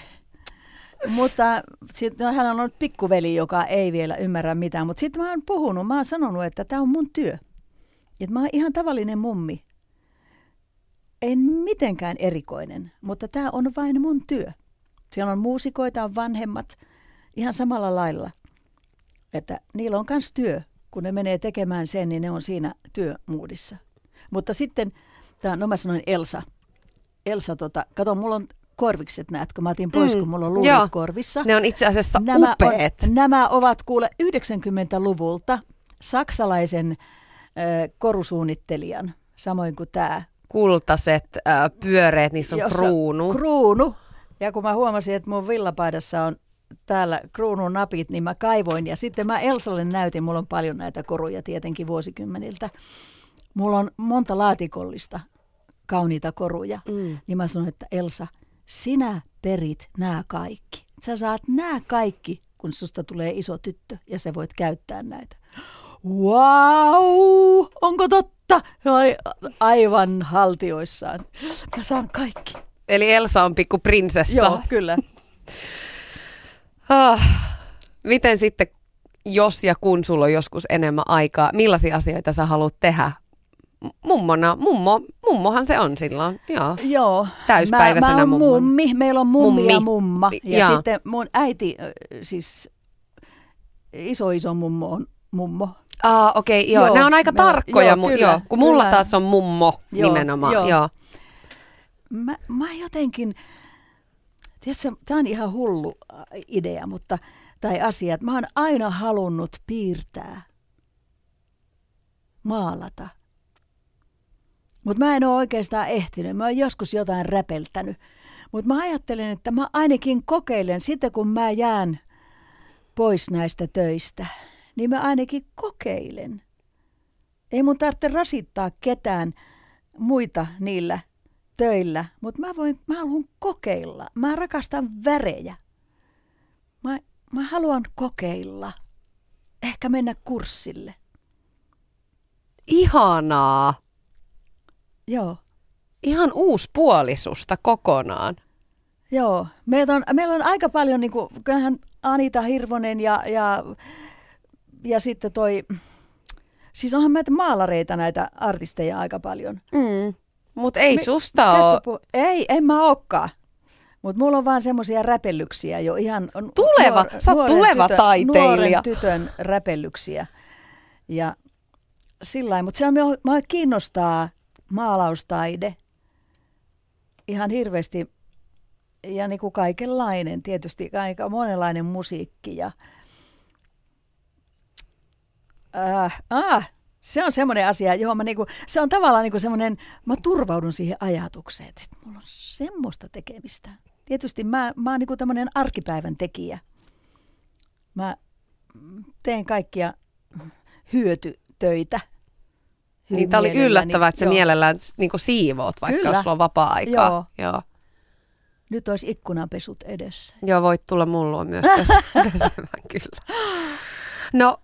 Mutta sitten no, hän on ollut pikkuveli, joka ei vielä ymmärrä mitään. Mutta sitten mä oon puhunut, mä oon sanonut, että tämä on mun työ. Että mä oon ihan tavallinen mummi. En mitenkään erikoinen, mutta tämä on vain mun työ. Siellä on muusikoita, on vanhemmat, ihan samalla lailla. Että niillä on myös työ kun ne menee tekemään sen, niin ne on siinä työmuudissa. Mutta sitten, tää, no mä sanoin Elsa. Elsa, tota, kato, mulla on korvikset, näetkö? Mä otin pois, mm, kun mulla on luulet joo. korvissa. Ne on itse asiassa nämä upeat. On, nämä ovat kuule 90-luvulta saksalaisen äh, korusuunnittelijan, samoin kuin tämä. Kultaset, äh, pyöreät, niissä on Jossa, kruunu. Kruunu. Ja kun mä huomasin, että mun villapaidassa on täällä kruunun napit, niin mä kaivoin ja sitten mä Elsalle näytin, mulla on paljon näitä koruja tietenkin vuosikymmeniltä. Mulla on monta laatikollista kauniita koruja. Mm. Niin mä sanoin, että Elsa, sinä perit nämä kaikki. Sä saat nämä kaikki, kun susta tulee iso tyttö ja sä voit käyttää näitä. Wow, onko totta? Aivan haltioissaan. Mä saan kaikki. Eli Elsa on pikku prinsessa. Joo, kyllä. ah, miten sitten, jos ja kun sulla on joskus enemmän aikaa, millaisia asioita sä haluat tehdä? Mummona, mummo, mummohan se on silloin, joo. Joo. Täyspäiväisenä mä, mä mummo. mummi, meillä on mummi, mummi. ja mumma. Ja Jaa. sitten mun äiti, siis iso iso mummo on mummo. Ah, okei, okay, joo. Joo, Nämä on aika me tarkkoja, joo, mutta kyllä, joo, kun mulla kyllä. taas on mummo Joo, nimenomaan, joo. joo. joo. Mä, mä jotenkin, tämä on ihan hullu äh, idea, mutta, tai asia, että mä oon aina halunnut piirtää, maalata. Mutta mä en ole oikeastaan ehtinyt. Mä oon joskus jotain räpeltänyt. Mutta mä ajattelen, että mä ainakin kokeilen sitten, kun mä jään pois näistä töistä, niin mä ainakin kokeilen. Ei mun tarvitse rasittaa ketään muita niillä töillä, mutta mä, voin, mä haluan kokeilla. Mä rakastan värejä. Mä, mä haluan kokeilla. Ehkä mennä kurssille. Ihanaa. Joo. Ihan uuspuolisusta kokonaan. Joo, meitä on, meillä on aika paljon, niin kuin, kyllähän Anita Hirvonen ja, ja, ja sitten toi, siis onhan meitä maalareita näitä artisteja aika paljon. Mm. Mutta ei Me- susta ole. Kestopu- Ei, en mä olekaan. Mutta mulla on vaan semmoisia räpellyksiä jo ihan. Tuleva, sä oot tuleva tytön, taiteilija. Nuoren tytön räpellyksiä. Ja sillä mutta se on, mua kiinnostaa maalaustaide ihan hirveästi ja niin kuin kaikenlainen, tietysti aika monenlainen musiikki ja äh, ah, se on semmoinen asia, johon mä niinku, se on tavallaan niinku semmoinen, mä turvaudun siihen ajatukseen, että sit mulla on semmoista tekemistä. Tietysti mä, mä oon niinku tämmöinen arkipäivän tekijä. Mä teen kaikkia hyötytöitä. Niin tää oli yllättävää, että sä Joo. mielellään niin siivoot, vaikka Kyllä. jos sulla on vapaa-aikaa. Joo. Joo. Nyt olisi ikkunapesut edessä. Joo, voit tulla mulla myös tässä, pesemään kyllä. No,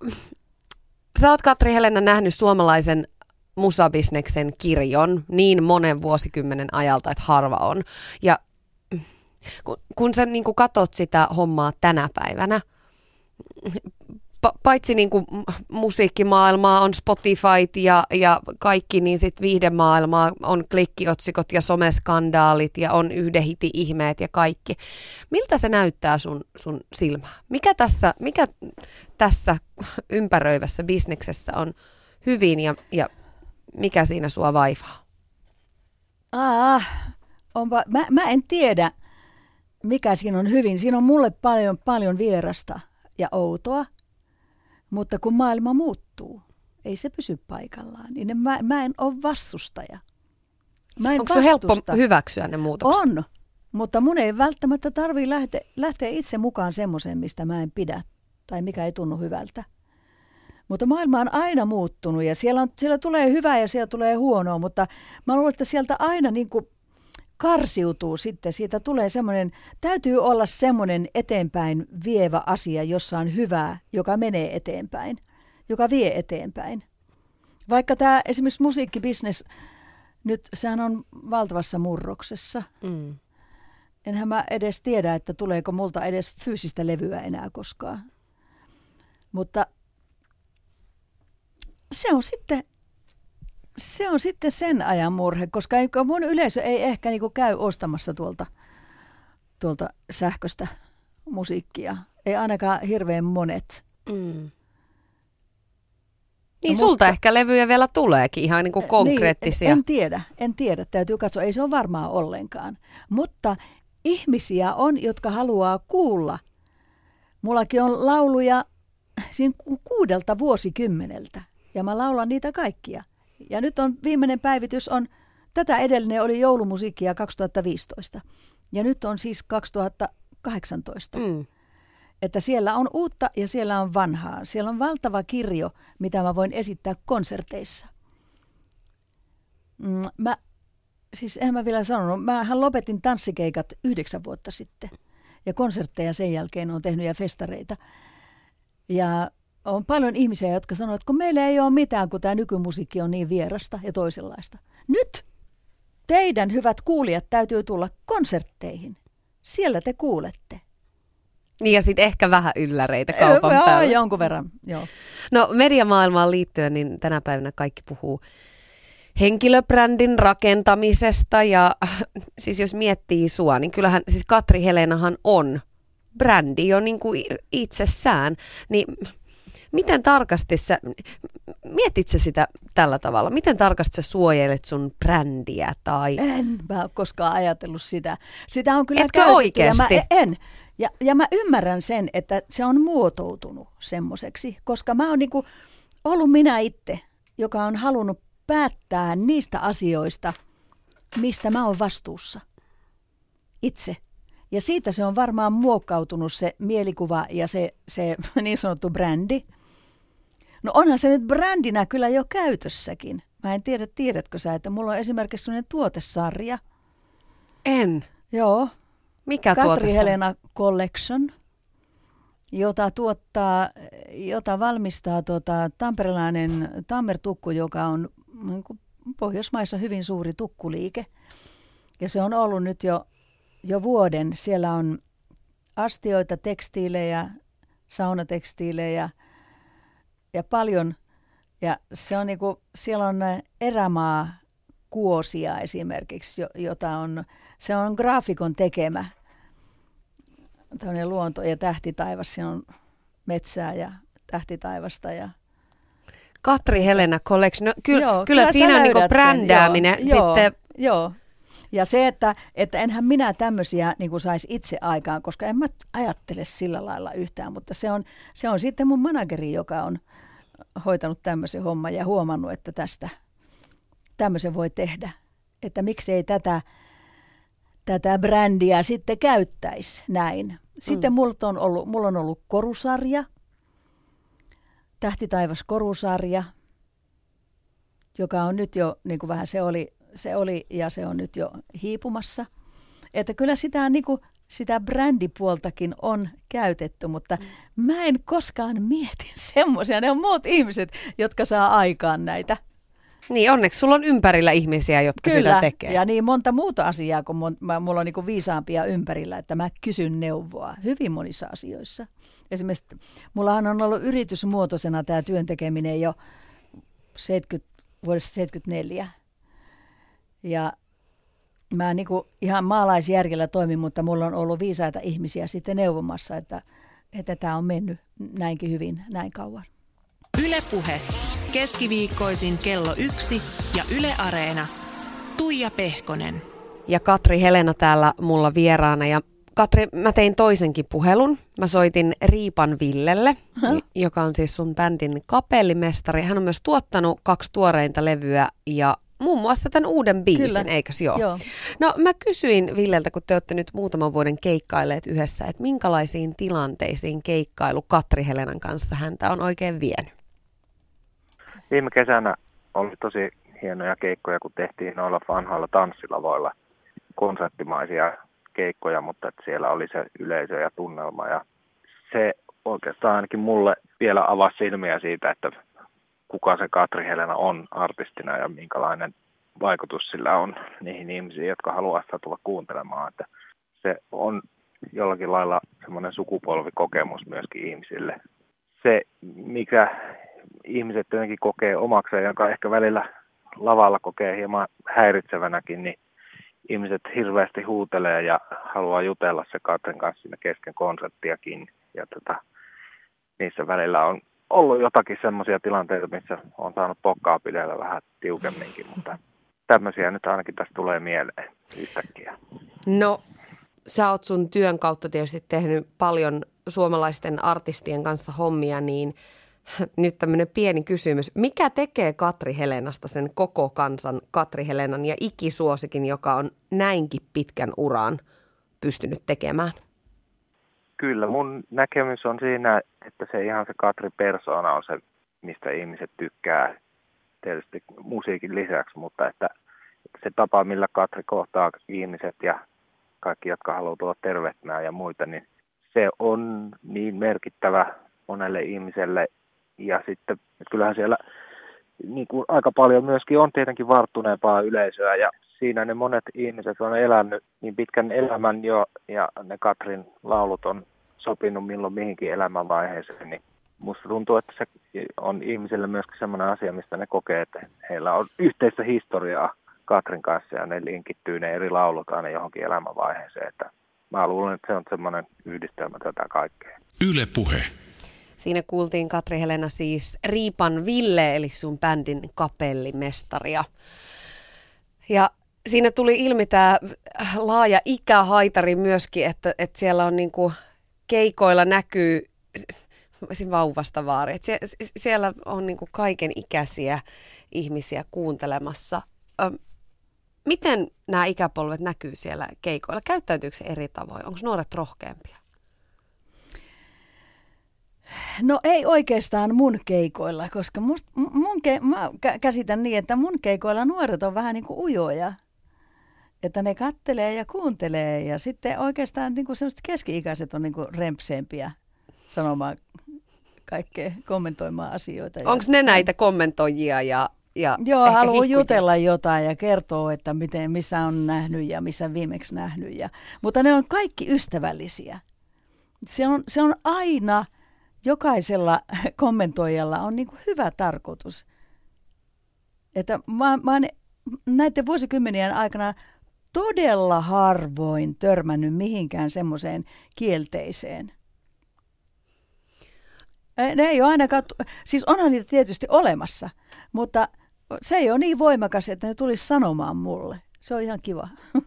sä oot Katri Helena nähnyt suomalaisen musabisneksen kirjon niin monen vuosikymmenen ajalta, että harva on. Ja kun, kun sä niin katot sitä hommaa tänä päivänä, pa- paitsi niin kuin musiikkimaailmaa on Spotifyt ja, ja kaikki, niin sitten viihdemaailmaa on klikkiotsikot ja someskandaalit ja on yhden hiti ihmeet ja kaikki. Miltä se näyttää sun, sun silmään? Mikä tässä, mikä tässä ympäröivässä bisneksessä on hyvin ja, ja mikä siinä sua vaivaa? Ah, onpa, mä, mä en tiedä, mikä siinä on hyvin. Siinä on mulle paljon, paljon vierasta ja outoa, mutta kun maailma muuttuu, ei se pysy paikallaan, niin mä, mä en ole vastustaja. Mä en Onko se helppo vastusta. hyväksyä ne muutokset? On, mutta mun ei välttämättä tarvii lähteä, lähteä itse mukaan semmoiseen, mistä mä en pidä tai mikä ei tunnu hyvältä. Mutta maailma on aina muuttunut ja siellä, on, siellä tulee hyvää ja siellä tulee huonoa, mutta mä luulen, että sieltä aina niin kuin karsiutuu sitten. Siitä tulee semmoinen, täytyy olla semmoinen eteenpäin vievä asia, jossa on hyvää, joka menee eteenpäin, joka vie eteenpäin. Vaikka tämä esimerkiksi musiikkibisnes, nyt sehän on valtavassa murroksessa. Mm. Enhän mä edes tiedä, että tuleeko multa edes fyysistä levyä enää koskaan. Mutta se on sitten, se on sitten sen ajan murhe, koska mun yleisö ei ehkä niinku käy ostamassa tuolta, tuolta sähköstä musiikkia. Ei ainakaan hirveän monet. Mm. Niin No, sulta mutta- ehkä levyjä vielä tuleekin, ihan niin kuin konkreettisia. Niin, en tiedä, en tiedä. Täytyy katsoa, ei se ole varmaa ollenkaan. Mutta ihmisiä on, jotka haluaa kuulla. Mullakin on lauluja siinä ku- kuudelta vuosikymmeneltä ja mä laulan niitä kaikkia. Ja nyt on viimeinen päivitys on, tätä edellinen oli joulumusiikkia 2015 ja nyt on siis 2018. Mm. että siellä on uutta ja siellä on vanhaa. Siellä on valtava kirjo, mitä mä voin esittää konserteissa. Mm, mä, siis en mä vielä sanonut, mähän lopetin tanssikeikat yhdeksän vuotta sitten. Ja konsertteja sen jälkeen on tehnyt ja festareita. Ja on paljon ihmisiä, jotka sanoo, että kun meillä ei ole mitään, kun tämä nykymusiikki on niin vierasta ja toisenlaista. Nyt teidän hyvät kuulijat täytyy tulla konsertteihin. Siellä te kuulette. Niin ja sitten ehkä vähän ylläreitä kaupan joo, päällä. jonkun verran, joo. No mediamaailmaan liittyen, niin tänä päivänä kaikki puhuu henkilöbrändin rakentamisesta ja siis jos miettii sua, niin kyllähän siis Katri Helenahan on brändi jo niin kuin itsessään, niin miten tarkasti sä, mietit sä sitä tällä tavalla? Miten tarkasti sä suojelet sun brändiä? Tai... En mä ole koskaan ajatellut sitä. Sitä on kyllä Etkö käytetty oikeasti? Ja mä en. Ja, ja mä ymmärrän sen, että se on muotoutunut semmoiseksi, koska mä oon niinku ollut minä itse, joka on halunnut päättää niistä asioista, mistä mä oon vastuussa. Itse. Ja siitä se on varmaan muokkautunut se mielikuva ja se, se niin sanottu brändi. No onhan se nyt brändinä kyllä jo käytössäkin. Mä en tiedä, tiedätkö sä, että mulla on esimerkiksi sellainen tuotesarja. En. Joo, Mikä Katri tuote se on? Helena Collection, jota tuottaa, jota valmistaa tuota, tamperelainen Tammertukku, joka on niin Pohjoismaissa hyvin suuri tukkuliike. Ja se on ollut nyt jo, jo vuoden. Siellä on astioita, tekstiilejä, saunatekstiilejä ja paljon. Ja se on niinku, siellä on erämaa kuosia esimerkiksi, jo- jota on, se on graafikon tekemä. Tällainen luonto ja tähtitaivas, siinä on metsää ja tähtitaivasta ja Katri Helena Collection. No, ky- Joo, kyllä, sä siinä on niinku brändääminen. Joo, Sitten, joo. Ja se, että, että enhän minä tämmöisiä niin saisi itse aikaan, koska en mä ajattele sillä lailla yhtään, mutta se on, se on sitten mun manageri, joka on hoitanut tämmöisen homman ja huomannut, että tästä tämmöisen voi tehdä. Että miksei tätä, tätä brändiä sitten käyttäisi näin. Sitten mm. mulla on ollut, mulla on ollut korusarja, Tähtitaivas korusarja, joka on nyt jo, niin kuin vähän se oli, se oli ja se on nyt jo hiipumassa. Että kyllä sitä, niin kuin, sitä brändipuoltakin on käytetty, mutta mä en koskaan mieti semmoisia. Ne on muut ihmiset, jotka saa aikaan näitä. niin onneksi sulla on ympärillä ihmisiä, jotka Kyllä, sitä tekee. ja niin monta muuta asiaa, kun mä, mulla on niin viisaampia ympärillä, että mä kysyn neuvoa hyvin monissa asioissa. Esimerkiksi mullahan on ollut yritysmuotoisena tämä työntekeminen jo 70, vuodesta 74. Ja mä niin ihan maalaisjärjellä toimin, mutta mulla on ollut viisaita ihmisiä sitten neuvomassa, että että tämä on mennyt näinkin hyvin, näin kauan. Ylepuhe. Keskiviikkoisin kello yksi ja Yle Areena. Tuija Pehkonen. Ja Katri Helena täällä mulla vieraana. Ja Katri, mä tein toisenkin puhelun. Mä soitin Riipan Villelle, joka on siis sun bändin kapellimestari. Hän on myös tuottanut kaksi tuoreinta levyä ja muun muassa tämän uuden biisin, Kyllä. eikös joo? Joo. No mä kysyin Villeltä, kun te olette nyt muutaman vuoden keikkailleet yhdessä, että minkälaisiin tilanteisiin keikkailu Katri Helenan kanssa häntä on oikein vienyt? Viime kesänä oli tosi hienoja keikkoja, kun tehtiin noilla vanhoilla tanssilavoilla konserttimaisia keikkoja, mutta että siellä oli se yleisö ja tunnelma. Ja se oikeastaan ainakin mulle vielä avasi silmiä siitä, että kuka se Katri Helena on artistina ja minkälainen vaikutus sillä on niihin ihmisiin, jotka haluaa sitä tulla kuuntelemaan. Että se on jollakin lailla semmoinen sukupolvikokemus myöskin ihmisille. Se, mikä ihmiset jotenkin kokee omakseen, jonka ehkä välillä lavalla kokee hieman häiritsevänäkin, niin ihmiset hirveästi huutelee ja haluaa jutella se Katrin kanssa siinä kesken konserttiakin. Ja tota, niissä välillä on ollut jotakin semmoisia tilanteita, missä on saanut pokkaa pidellä vähän tiukemminkin, mutta tämmöisiä nyt ainakin tästä tulee mieleen yhtäkkiä. No, sä oot sun työn kautta tietysti tehnyt paljon suomalaisten artistien kanssa hommia, niin nyt tämmöinen pieni kysymys. Mikä tekee Katri Helenasta sen koko kansan Katri Helenan ja ikisuosikin, joka on näinkin pitkän uran pystynyt tekemään? Kyllä, mun näkemys on siinä, että se ihan se Katri persona on se, mistä ihmiset tykkää tietysti musiikin lisäksi, mutta että, että se tapa, millä Katri kohtaa ihmiset ja kaikki, jotka haluaa tulla tervehtymään ja muita, niin se on niin merkittävä monelle ihmiselle. Ja sitten kyllähän siellä niin kuin aika paljon myöskin on tietenkin varttuneempaa yleisöä ja siinä ne monet ihmiset on elänyt niin pitkän elämän jo ja ne Katrin laulut on sopinut milloin mihinkin elämänvaiheeseen, niin musta tuntuu, että se on ihmisille myöskin sellainen asia, mistä ne kokee, että heillä on yhteistä historiaa Katrin kanssa ja ne linkittyy ne eri laulut aina johonkin elämänvaiheeseen. Että mä luulen, että se on semmoinen yhdistelmä tätä kaikkea. Yle Puhe. Siinä kuultiin Katri Helena siis Riipan Ville, eli sun bändin kapellimestaria. Ja siinä tuli ilmi tämä laaja ikähaitari myöskin, että, että siellä on niinku keikoilla näkyy vauvasta vaari. Sie, siellä on niinku kaiken ikäisiä ihmisiä kuuntelemassa. Ö, miten nämä ikäpolvet näkyy siellä keikoilla? Käyttäytyykö se eri tavoin? Onko nuoret rohkeampia? No ei oikeastaan mun keikoilla, koska must, mun ke, mä käsitän niin, että mun keikoilla nuoret on vähän niin kuin ujoja. Että ne kattelee ja kuuntelee ja sitten oikeastaan niin kuin sellaiset keski-ikäiset on niin kuin rempseempiä sanomaan kaikkea, kommentoimaan asioita. Onko ne näitä kommentoijia ja ja Joo, haluaa jutella jotain ja kertoa, että miten, missä on nähnyt ja missä viimeksi nähnyt. Ja, mutta ne on kaikki ystävällisiä. Se on, se on aina, jokaisella kommentoijalla on niin hyvä tarkoitus. Että mä, mä oon näiden vuosikymmenien aikana todella harvoin törmännyt mihinkään semmoiseen kielteiseen. Ne ei ole ainakaan, siis onhan niitä tietysti olemassa, mutta se ei ole niin voimakas, että ne tulisi sanomaan mulle. Se on ihan kiva.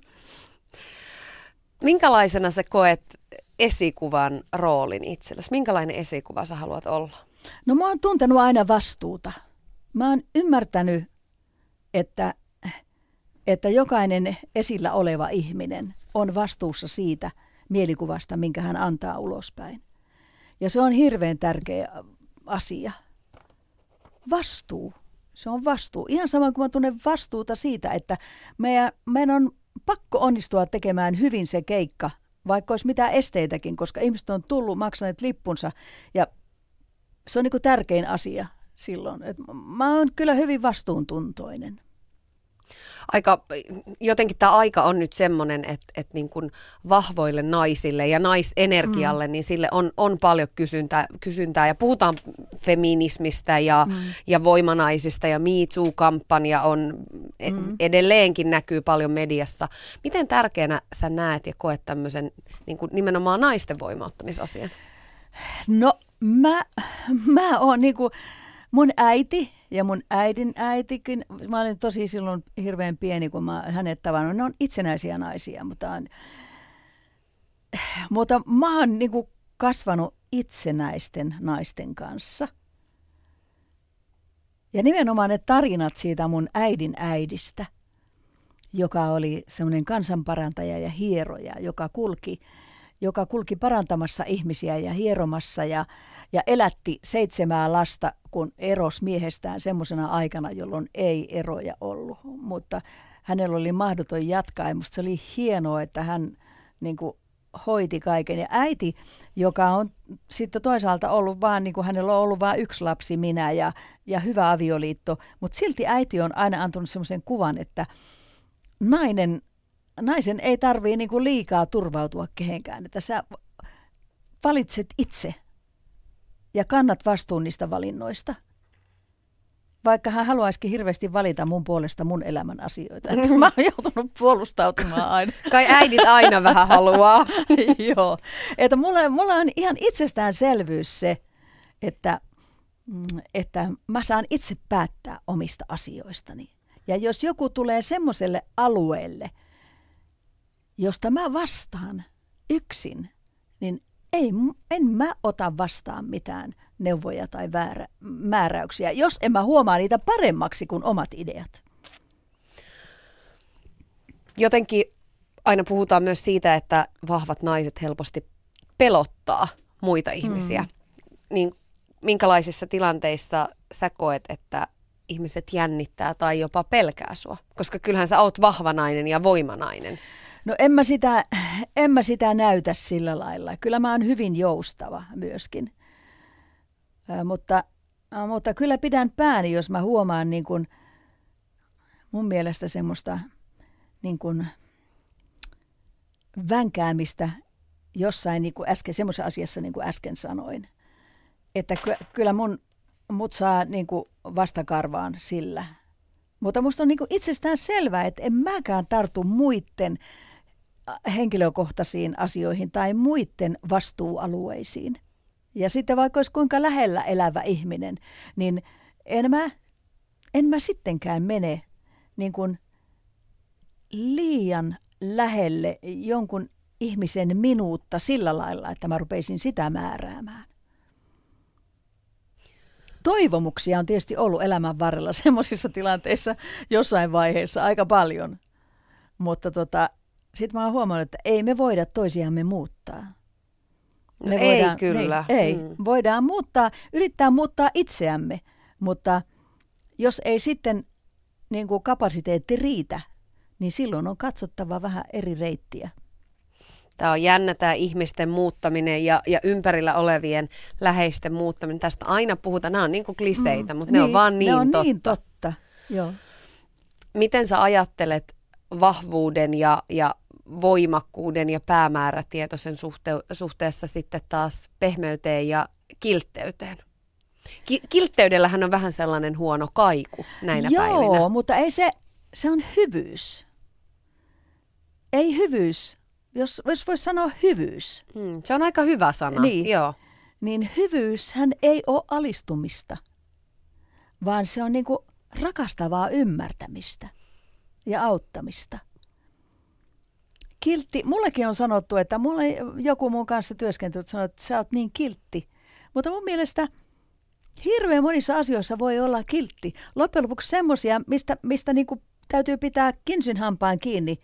Minkälaisena sä koet esikuvan roolin itsellesi? Minkälainen esikuva sä haluat olla? No mä oon tuntenut aina vastuuta. Mä oon ymmärtänyt, että, että jokainen esillä oleva ihminen on vastuussa siitä mielikuvasta, minkä hän antaa ulospäin. Ja se on hirveän tärkeä asia. Vastuu. Se on vastuu. Ihan sama kuin mä tunnen vastuuta siitä, että meidän, meidän on pakko onnistua tekemään hyvin se keikka, vaikka olisi mitään esteitäkin, koska ihmiset on tullut, maksaneet lippunsa ja se on niin tärkein asia silloin. Et mä oon kyllä hyvin vastuuntuntoinen aika, jotenkin tämä aika on nyt semmoinen, että, että niin kuin vahvoille naisille ja naisenergialle, mm. niin sille on, on paljon kysyntää, kysyntää. Ja puhutaan feminismistä ja, mm. ja voimanaisista ja Me Too-kampanja on e- mm. edelleenkin näkyy paljon mediassa. Miten tärkeänä sä näet ja koet tämmöisen niin kuin nimenomaan naisten voimauttamisasian? No mä, mä oon niinku, mun äiti ja mun äidin äitikin, mä olin tosi silloin hirveän pieni, kun mä hänet tavannut. Ne on itsenäisiä naisia, mutta, on, mutta mä oon niin kuin kasvanut itsenäisten naisten kanssa. Ja nimenomaan ne tarinat siitä mun äidin äidistä, joka oli semmoinen kansanparantaja ja hieroja, joka kulki, joka kulki parantamassa ihmisiä ja hieromassa ja, ja elätti seitsemää lasta, kun eros miehestään semmoisena aikana, jolloin ei eroja ollut. Mutta hänellä oli mahdoton jatkaa ja musta se oli hienoa, että hän niin kuin, hoiti kaiken. Ja äiti, joka on sitten toisaalta ollut vaan, niin kuin hänellä on ollut vain yksi lapsi, minä ja, ja hyvä avioliitto, mutta silti äiti on aina antanut semmoisen kuvan, että nainen, naisen ei tarvii niin liikaa turvautua kehenkään, että sä valitset itse ja kannat vastuun niistä valinnoista. Vaikka hän haluaisikin hirveästi valita mun puolesta mun elämän asioita. Että mä oon joutunut puolustautumaan aina. Kai äidit aina vähän haluaa. Joo. Että mulla, mulla on ihan itsestäänselvyys se, että, mm, että mä saan itse päättää omista asioistani. Ja jos joku tulee semmoiselle alueelle, josta mä vastaan yksin, niin ei, en mä ota vastaan mitään neuvoja tai väärä, määräyksiä, jos en mä huomaa niitä paremmaksi kuin omat ideat. Jotenkin aina puhutaan myös siitä, että vahvat naiset helposti pelottaa muita ihmisiä, mm. niin minkälaisissa tilanteissa sä koet, että ihmiset jännittää tai jopa pelkää sua? Koska kyllähän sä oot vahva nainen ja voimanainen. No en mä, sitä, en mä sitä näytä sillä lailla. Kyllä mä oon hyvin joustava myöskin. Ä, mutta, ä, mutta kyllä pidän pääni, jos mä huomaan niin kun, mun mielestä semmoista niin kun, vänkäämistä jossain niin äsken, semmoisessa asiassa niin kuin äsken sanoin. Että ky- kyllä mun, mut saa niin kuin vastakarvaan sillä. Mutta musta on niin itsestään selvää, että en mäkään tartu muiden henkilökohtaisiin asioihin tai muiden vastuualueisiin. Ja sitten vaikka olisi kuinka lähellä elävä ihminen, niin en mä, en mä sittenkään mene niin kuin liian lähelle jonkun ihmisen minuutta sillä lailla, että mä rupeisin sitä määräämään. Toivomuksia on tietysti ollut elämän varrella semmoisissa tilanteissa jossain vaiheessa aika paljon. Mutta tota, sitten mä oon huomannut, että ei me voida toisiamme muuttaa. No me ei voidaan, kyllä. Ei, ei. Mm. voidaan muuttaa, yrittää muuttaa itseämme, mutta jos ei sitten niin kuin kapasiteetti riitä, niin silloin on katsottava vähän eri reittiä. Tämä on jännä tämä ihmisten muuttaminen ja, ja ympärillä olevien läheisten muuttaminen. Tästä aina puhutaan, nämä on niin kuin kliseitä, mm, mutta niin, ne on niin, vaan niin ne on totta. Niin totta. Joo. Miten sä ajattelet vahvuuden ja, ja voimakkuuden ja päämäärätietoisen suhte- suhteessa sitten taas pehmeyteen ja kiltteyteen? Ki- kiltteydellähän on vähän sellainen huono kaiku näinä Joo, päivinä. Joo, mutta ei se, se on hyvyys. Ei hyvyys, jos, jos voisi sanoa hyvyys. Hmm, se on aika hyvä sana, niin, joo. Niin hyvyyshän ei ole alistumista, vaan se on niinku rakastavaa ymmärtämistä ja auttamista. Kiltti, mullekin on sanottu, että mulle joku mun kanssa työskentelyt sanoi, että sä oot niin kiltti. Mutta mun mielestä hirveän monissa asioissa voi olla kiltti. Loppujen lopuksi semmoisia, mistä, mistä niinku täytyy pitää kinsin hampaan kiinni,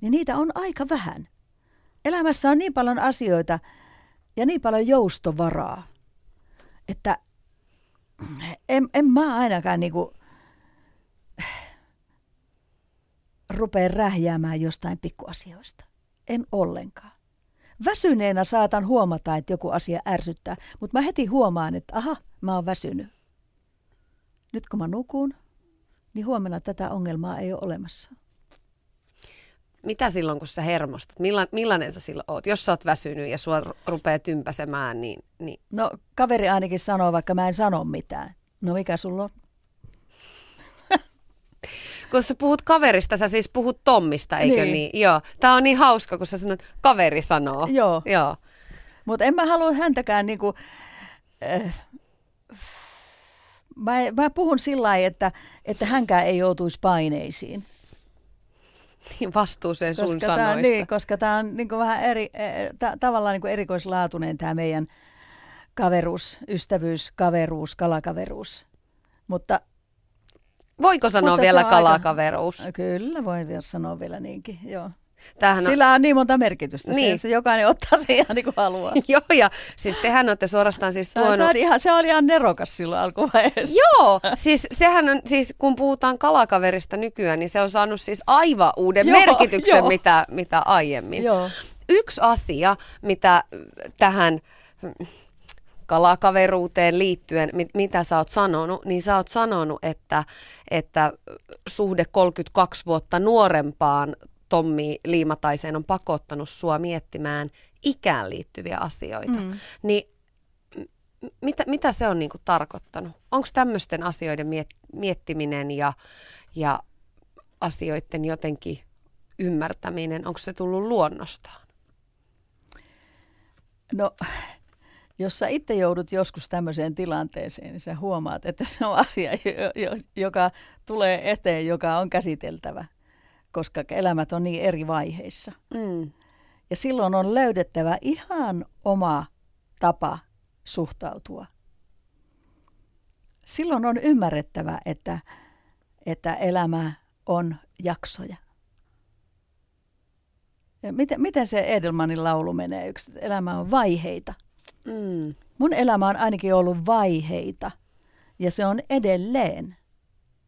niin niitä on aika vähän. Elämässä on niin paljon asioita ja niin paljon joustovaraa, että en, en mä ainakaan niinku rupea rähjäämään jostain pikkuasioista. En ollenkaan. Väsyneenä saatan huomata, että joku asia ärsyttää, mutta mä heti huomaan, että aha, mä oon väsynyt. Nyt kun mä nukun, niin huomenna tätä ongelmaa ei ole olemassa. Mitä silloin, kun sä hermostut? Milla, millainen sä silloin oot? Jos sä oot väsynyt ja sua rupeaa tympäsemään, niin, niin... No kaveri ainakin sanoo, vaikka mä en sano mitään. No mikä sulla on? Kun sä puhut kaverista, sä siis puhut Tommista, eikö niin? niin? Joo. Tää on niin hauska, kun sä sanot, kaveri sanoo. Joo. Joo. Mutta en mä halua häntäkään niinku, äh, mä, mä puhun sillä lailla, että, että hänkään ei joutuisi paineisiin. Niin vastuuseen sun koska sanoista. Tää, niin, koska tämä on niin vähän eri, e, ta, tavallaan niin erikoislaatuinen tämä meidän kaveruus, ystävyys, kaveruus, kalakaveruus. Mutta Voiko sanoa Mutta vielä on aika- kalakaveruus? Kyllä, voi vielä sanoa vielä niinkin, joo. Tämähän on, Sillä on niin monta merkitystä, Niin. se jokainen ottaa sen ihan niin kuin haluaa. Joo, ja siis tehän olette suorastaan siis tuonut... se, on ihan, se oli ihan nerokas silloin alkuvaiheessa. Joo, siis sehän on, siis kun puhutaan kalakaverista nykyään, niin se on saanut siis aivan uuden Joo, merkityksen, joo. mitä, mitä aiemmin. Joo. Yksi asia, mitä tähän kalakaveruuteen liittyen, mit, mitä sä oot sanonut, niin sä oot sanonut, että, että suhde 32 vuotta nuorempaan Tommi Liimataiseen on pakottanut sua miettimään ikään liittyviä asioita. Mm. Niin mitä, mitä se on niinku tarkoittanut? Onko tämmöisten asioiden miet, miettiminen ja, ja asioiden jotenkin ymmärtäminen, onko se tullut luonnostaan? No, jos sä itse joudut joskus tämmöiseen tilanteeseen, niin sä huomaat, että se on asia, jo- jo- joka tulee eteen, joka on käsiteltävä, koska elämät on niin eri vaiheissa. Mm. Ja silloin on löydettävä ihan oma tapa suhtautua. Silloin on ymmärrettävä, että, että elämä on jaksoja. Ja miten, miten se Edelmanin laulu menee? Yksi elämä on vaiheita. Mm. Mun elämä on ainakin ollut vaiheita ja se on edelleen.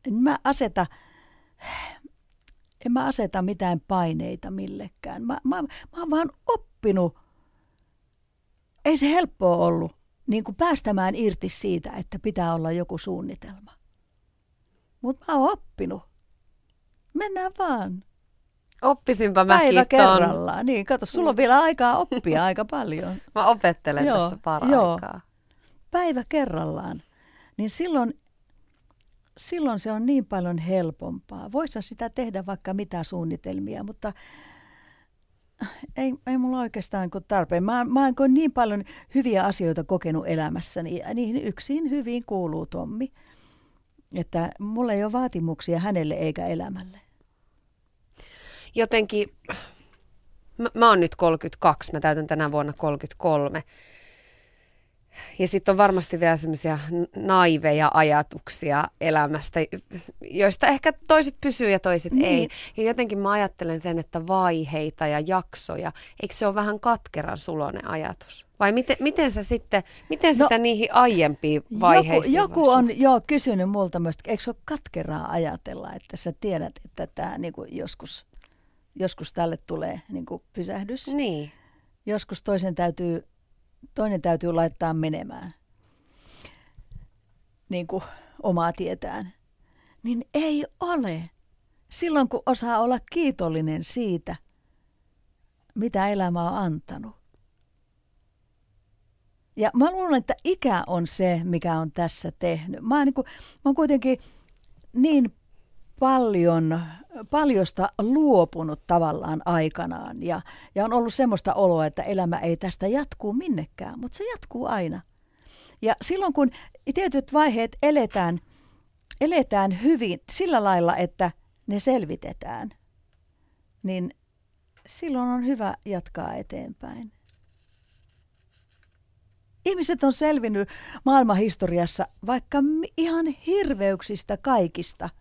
En mä aseta, en mä aseta mitään paineita millekään. Mä, mä, mä oon vaan oppinut. Ei se helppoa ollut niin kuin päästämään irti siitä, että pitää olla joku suunnitelma. Mutta mä oon oppinut. Mennään vaan. Oppisinpa Päivä mäkin ton. kerrallaan. Niin, kato, sulla on vielä aikaa oppia aika paljon. Mä opettelen Joo, tässä paraikaa. Päivä kerrallaan. Niin silloin, silloin se on niin paljon helpompaa. Voisi sitä tehdä vaikka mitä suunnitelmia, mutta ei, ei mulla oikeastaan kuin tarpeen. Mä, mä oon niin paljon hyviä asioita kokenut elämässäni ja niihin yksin hyvin kuuluu Tommi. Että mulla ei ole vaatimuksia hänelle eikä elämälle. Jotenkin, mä, mä oon nyt 32, mä täytän tänä vuonna 33. Ja sitten on varmasti vielä semmoisia naiveja ajatuksia elämästä, joista ehkä toiset pysyy ja toiset niin. ei. Ja jotenkin mä ajattelen sen, että vaiheita ja jaksoja, eikö se ole vähän katkeran sulonen ajatus? Vai miten, miten sä sitten, miten no, sitä niihin aiempiin vaiheisiin Joku, joku on jo kysynyt multa myös, eikö se ole katkeraa ajatella, että sä tiedät, että tämä niin joskus, joskus tälle tulee niin pysähdys. Niin. Joskus toisen täytyy toinen täytyy laittaa menemään niin kuin omaa tietään. Niin ei ole. Silloin kun osaa olla kiitollinen siitä, mitä elämä on antanut. Ja mä luulen, että ikä on se, mikä on tässä tehnyt. Mä oon, niin kuin, mä oon kuitenkin niin paljon, paljosta luopunut tavallaan aikanaan ja, ja on ollut semmoista oloa, että elämä ei tästä jatkuu minnekään, mutta se jatkuu aina. Ja silloin kun tietyt vaiheet eletään, eletään hyvin sillä lailla, että ne selvitetään, niin silloin on hyvä jatkaa eteenpäin. Ihmiset on selvinnyt maailmanhistoriassa vaikka ihan hirveyksistä kaikista –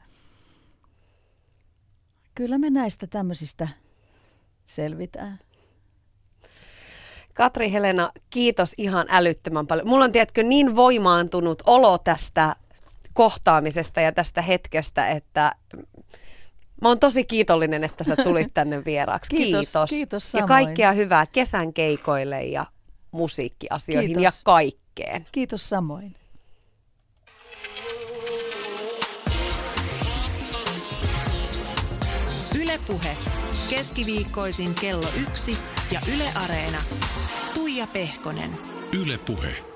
Kyllä me näistä tämmöisistä selvitään. Katri Helena, kiitos ihan älyttömän paljon. Mulla on, tiedätkö, niin voimaantunut olo tästä kohtaamisesta ja tästä hetkestä, että mä oon tosi kiitollinen, että sä tulit tänne vieraaksi. Kiitos. Kiitos, kiitos Ja kaikkea hyvää kesän keikoille ja musiikkiasioihin kiitos. ja kaikkeen. Kiitos samoin. Ylepuhe keskiviikkoisin kello yksi ja Yle Areena. Tuija Pehkonen. Ylepuhe.